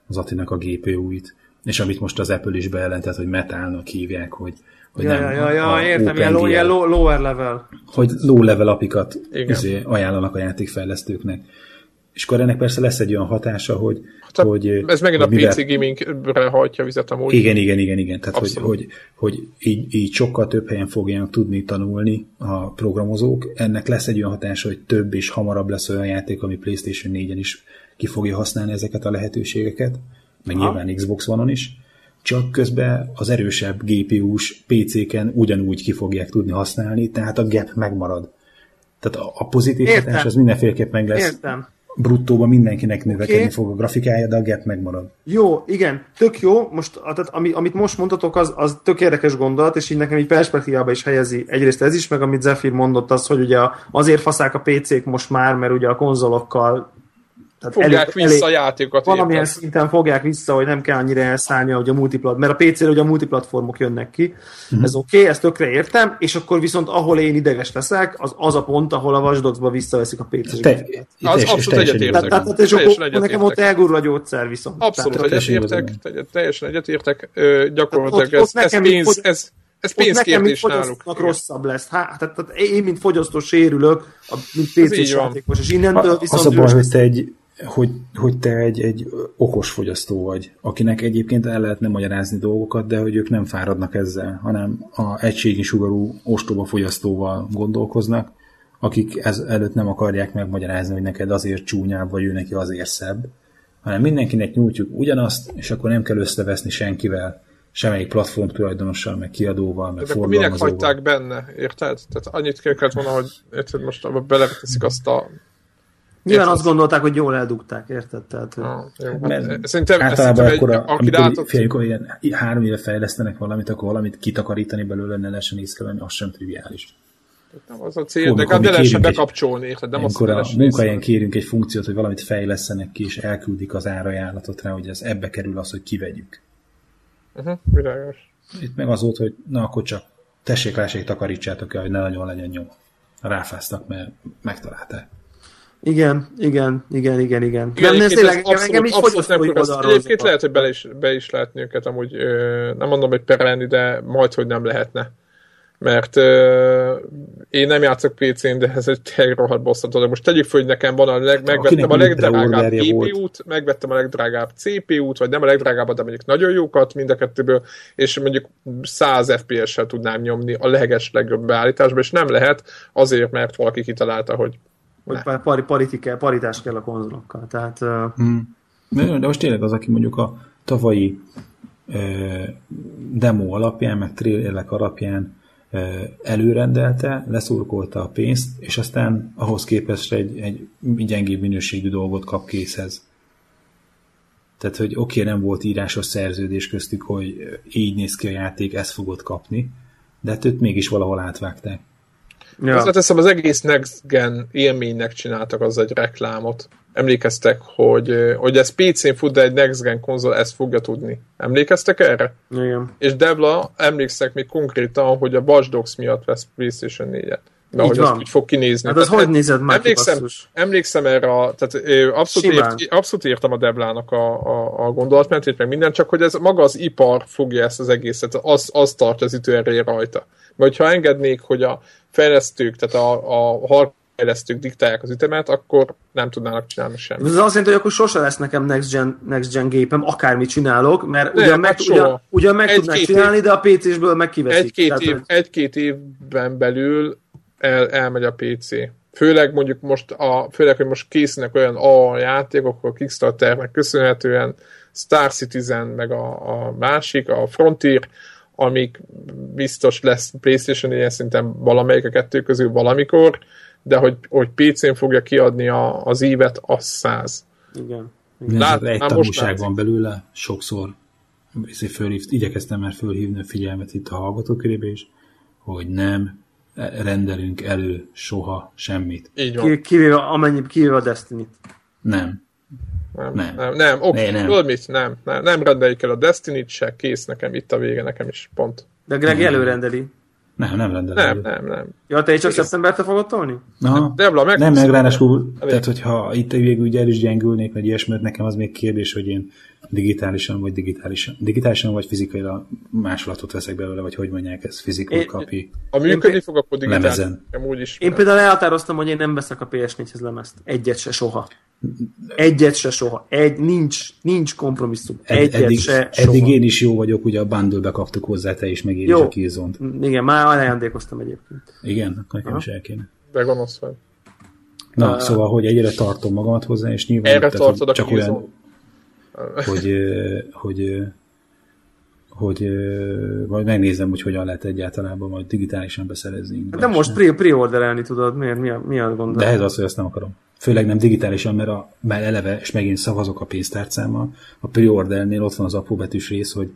az Atinak a GPU-it. És amit most az Apple is bejelentett, hogy metálnak hívják, hogy, hogy ja, nem ja, ja, a, értem, ilyen, low, ilyen low, lower level. Hogy low level apikat izé, ajánlanak a játékfejlesztőknek. És akkor ennek persze lesz egy olyan hatása, hogy... Hát, hogy ez megint hogy a mivel... PC gamingre hajtja vizet amúgy. Igen, igen, igen, igen. Tehát, hogy, hogy, hogy így, így sokkal több helyen fogják tudni tanulni a programozók. Ennek lesz egy olyan hatása, hogy több és hamarabb lesz olyan játék, ami PlayStation 4-en is ki fogja használni ezeket a lehetőségeket, meg Aha. nyilván Xbox One-on is. Csak közben az erősebb GPU-s PC-ken ugyanúgy ki fogják tudni használni, tehát a gap megmarad. Tehát a, a pozitív Értem. hatás az mindenféleképp meg lesz. Értem bruttóban mindenkinek növekedni okay. fog a grafikája, de a gap megmarad. Jó, igen, tök jó. Most, tehát, ami, amit most mondhatok, az, az tök érdekes gondolat, és így nekem így perspektívába is helyezi egyrészt ez is, meg amit Zephyr mondott, az, hogy ugye azért faszák a PC-k most már, mert ugye a konzolokkal tehát fogják elég, vissza elég, a játékokat. Valamilyen érted. szinten fogják vissza, hogy nem kell annyira elszállni, hogy a multiplat, mert a PC-re ugye a multiplatformok jönnek ki. Mm-hmm. Ez oké, okay, ezt tökre értem, és akkor viszont ahol én ideges leszek, az az a pont, ahol a Watch visszaveszik a PC-t. Te, az abszolút egyetértek. Tehát, tehát, és akkor nekem ott elgurul a gyógyszer viszont. Abszolút egyetértek, teljesen egyetértek. Gyakorlatilag ez, ez pénz, ez, ez pénzkérdés náluk. rosszabb lesz. Hát, tehát, tehát én, mint fogyasztó sérülök, mint PC-s játékos, és innentől viszont... Az a baj, hogy te egy, hogy, hogy te egy, egy okos fogyasztó vagy, akinek egyébként el lehetne magyarázni dolgokat, de hogy ők nem fáradnak ezzel, hanem a egységi sugarú ostoba fogyasztóval gondolkoznak, akik ez előtt nem akarják megmagyarázni, hogy neked azért csúnyább, vagy ő neki azért szebb, hanem mindenkinek nyújtjuk ugyanazt, és akkor nem kell összeveszni senkivel, semmelyik platform tulajdonossal, meg kiadóval, meg De minek hagyták benne, érted? Tehát annyit kellett volna, hogy érted, most abba beleteszik azt a Nyilván azt gondolták, hogy jól eldugták, érted? Tehát, ah, jó, hát, szerintem, általában szerintem akkor, a, aki látott... Ilyen három éve fejlesztenek valamit, akkor valamit kitakarítani belőle, ne lehessen észrevenni, az sem triviális. Nem az a cél, de hát ne lehessen bekapcsolni. Érted? Nem amikor a munkahelyen kérünk egy funkciót, hogy valamit fejlesztenek ki, és elküldik az árajánlatot rá, hogy ez ebbe kerül az, hogy kivegyük. Uh-huh, világos. Itt meg az volt, hogy na akkor csak tessék, lássék, takarítsátok el, hogy ne nagyon legyen nyom. Ráfáztak, mert megtalálták. Igen, igen, igen, igen, igen. igen nem, ez tényleg, abszolút, engem is abszolút nem fogyaszt. Egyébként lehet, hogy bele is, be is lehetni őket amúgy, ö, nem mondom, hogy perelni, de majd, hogy nem lehetne mert uh, én nem játszok PC-n, de ez egy tényleg rohadt bosszantó. De most tegyük föl, hogy nekem van a leg, megvettem a legdrágább GPU-t, megvettem a legdrágább CPU-t, vagy nem a legdrágábbat, de mondjuk nagyon jókat mind a kettőből, és mondjuk 100 FPS-sel tudnám nyomni a leges legjobb beállításba, és nem lehet azért, mert valaki kitalálta, hogy hogy pari, pariti kell, paritás kell a konzolokkal. Tehát, hmm. de, de most tényleg az, aki mondjuk a tavalyi uh, demo alapján, meg trailerek alapján előrendelte, leszurkolta a pénzt, és aztán ahhoz képest egy, egy gyengébb minőségű dolgot kap készhez. Tehát, hogy oké, okay, nem volt írásos szerződés köztük, hogy így néz ki a játék, ezt fogod kapni, de hát őt mégis valahol átvágták. Ja. Azt teszem, az egész Next Gen élménynek csináltak az egy reklámot. Emlékeztek, hogy, hogy ez PC-n fut, de egy Next Gen konzol ezt fogja tudni. Emlékeztek erre? Igen. És Debla, emlékszek még konkrétan, hogy a Watch Dogs miatt vesz PlayStation 4-et. Mert hogy az úgy fog kinézni. Hát az tehát, hogy nézed már emlékszem, emlékszem erre a, tehát abszolút, ért, abszolút értem a Deblának a, a, a gondolatmentét, meg minden, csak hogy ez maga az ipar fogja ezt az egészet, az, az tart az ütőerője rajta. Vagy ha engednék, hogy a fejlesztők, tehát a, a fejlesztők diktálják az ütemet, akkor nem tudnának csinálni semmit. Ez azt jelenti, hogy akkor sose lesz nekem next gen, next gen gépem, akármit csinálok, mert ne, ugyan, meg, ugyan, ugyan meg tudnák csinálni, év, de a PC-sből meg kiveszik. Egy-két, év, egy-két évben belül el, elmegy a PC. Főleg mondjuk most, a, főleg, hogy most készülnek olyan A játékok, a Kickstarternek köszönhetően Star Citizen, meg a, a másik, a Frontier, amik biztos lesz PlayStation ilyen szinten valamelyik a kettő közül valamikor, de hogy, hogy PC-n fogja kiadni a, az ívet, az száz. Igen. Igen. Lát, egy tanulság van belőle, sokszor fölhív, igyekeztem már fölhívni a figyelmet itt a hallgatókörébe is, hogy nem rendelünk elő soha semmit. Így van. Kivéve, amennyi, kivéve a Destiny-t. Nem. Nem, nem, nem, nem. oké, okay, nem. mit? Nem, nem, nem rendeljük el a Destiny-t se, kész nekem, itt a vége, nekem is, pont. De Greg nem. előrendeli. Nem, nem rendelem. Nem, nem, nem. Ja, te is csak szeptemberre fogod tolni? Aha. Debla, meg nem, meg ráadásul, tehát hogyha itt végül el is gyengülnék, vagy ilyesmi, nekem az még kérdés, hogy én digitálisan, vagy digitálisan, digitálisan, vagy fizikailag másolatot veszek belőle, vagy hogy mondják, ez fizikal kapi. A működni fog, akkor digitálisan. Én például elhatároztam, hogy én nem veszek a PS4-hez lemezt. Egyet se soha. Egyet se soha. Egy, nincs, nincs kompromisszum. Egyet Ed, eddig, se soha. Eddig én is jó vagyok, ugye a bundle kaptuk hozzá, te is, meg én jó. is a kézont. Igen, már ajándékoztam egyébként. Igen, akkor nekem Aha. is el kéne. De gonosz vagy. Na, uh, szóval, hogy egyre tartom magamat hozzá, és nyilván... Erre tehát, tartod a csak olyan, hogy, hogy, hogy majd megnézem, hogy hogyan lehet egyáltalán majd digitálisan beszerezni. De most pre- pre-orderelni tudod, miért, mi a, mi a gond? De ez az, hogy azt nem akarom. Főleg nem digitálisan, mert, a, mert eleve, és megint szavazok a pénztárcámmal, a pre-ordernél ott van az apróbetűs rész, hogy,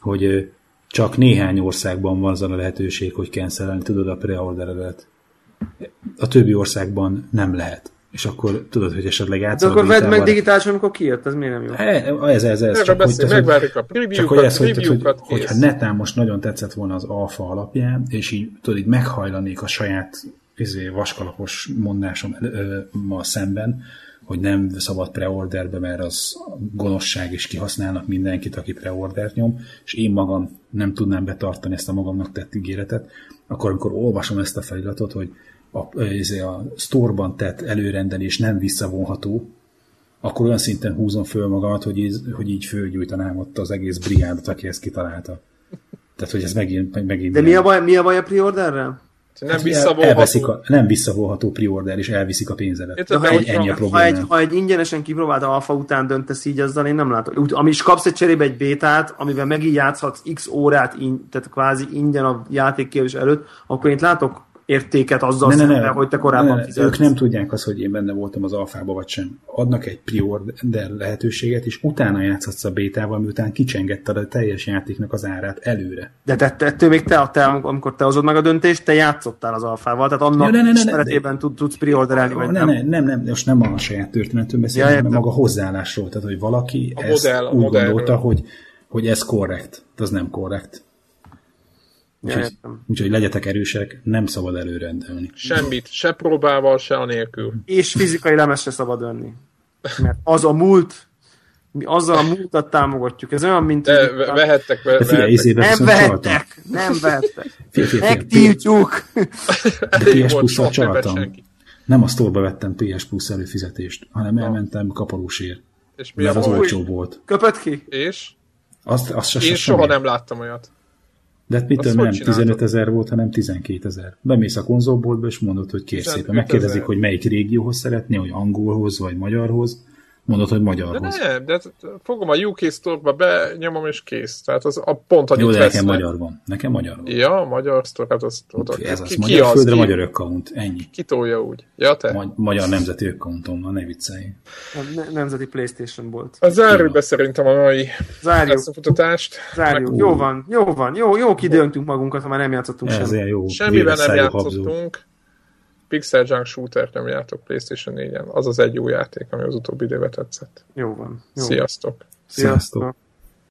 hogy csak néhány országban van az a lehetőség, hogy cancelelni tudod a pre-orderedet. A többi országban nem lehet és akkor tudod, hogy esetleg játszol. De akkor vedd meg digitálisan, amikor kijött, ez miért nem jó? Ez, ez, ez. Csak, beszél, hogy, megvárjuk a csak hogy ez, hogy, hogy, hogyha netán most nagyon tetszett volna az alfa alapján, és így, tudod, így meghajlanék a saját izé, vaskalapos mondásommal szemben, hogy nem szabad preorderbe, mert az gonoszság, és kihasználnak mindenkit, aki preordert nyom, és én magam nem tudnám betartani ezt a magamnak tett ígéretet, akkor amikor olvasom ezt a feliratot, hogy a, izé, a store-ban tett előrendelés nem visszavonható, akkor olyan szinten húzom föl magamat, hogy így, hogy így fölgyújtanám ott az egész brigádot, aki ezt kitalálta. Tehát, hogy ez megint... megint De mi a baj, mi a, baj a pre-orderrel? Nem, hát visszavonható. a, nem visszavonható pre-order, és elviszik a pénzedet. Ha egy, ennyi a ha, egy, ha egy ingyenesen kipróbált alfa után döntesz így, azzal én nem látom. Úgy, ami is kapsz egy cserébe egy bétát, amivel megint játszhatsz x órát, in, tehát kvázi ingyen a játékkérés előtt, akkor én látok értéket azzal ne, szemben, ne, ne, hogy te korábban ne, ne, Ők nem tudják azt, hogy én benne voltam az alfába, vagy sem. Adnak egy pre-order lehetőséget, és utána játszhatsz a bétával, miután kicsengetted a teljes játéknak az árát előre. De te, ettől még te, te, amikor te hozod meg a döntést, te játszottál az alfával, tehát annak ja, ne, ne, ne, ne, ne, tudsz pre-orderelni, vagy nem? Nem, nem, nem, most nem a saját történetről beszélünk, ja, hanem maga hozzáállásról, tehát hogy valaki a ezt modell, úgy gondolta, hogy, hogy ez korrekt, az nem korrekt. Úgyhogy, úgyhogy legyetek erősek, nem szabad előrendelni. Semmit, se próbával, se anélkül. És fizikai lemez se szabad önni. Mert az a múlt, mi azzal a múltat támogatjuk. Ez olyan, mint... De vehettek, ve, vehettek. Nem vehettek, nem vehettek. Megtiltjuk. De PS Plus-szal csaltam. Nem a sztorba vettem PS Plus előfizetést, hanem elmentem kapalósért. És mi mert az olcsó volt. Köpött ki? És? Azt, azt Én soha nem láttam olyat. De hát mitől nem 15 ezer volt, hanem 12 ezer. Bemész a konzolboltba, és mondod, hogy kérsz szépen. Megkérdezik, hogy melyik régióhoz szeretné, hogy angolhoz vagy magyarhoz mondod, hogy magyarhoz. De nem, de fogom a UK Store-ba, benyomom és kész. Tehát az a pont annyit Jó, de nekem magyar van. Nekem magyar van. Ja, magyar Store, hát az oda. Ez az, ki, magyar ki földre, az, magyar account, ennyi. Ki tolja úgy? Ja, te? Ma- magyar nemzeti accountom van, ne viccelj. Ne- nemzeti Playstation volt. A zárjuk be szerintem a mai Zárjuk. futatást. Zárjuk. Meg... Jó van, jó van. Jó, jó kidöntünk magunkat, ha már nem játszottunk semmit. Jó, Semmiben nem játszottunk. Habzó. Pixel Junk Shooter nem játok PlayStation 4-en. Az az egy jó játék, ami az utóbbi időben tetszett. Jó van. Jó. Sziasztok! Sziasztok! Sziasztok.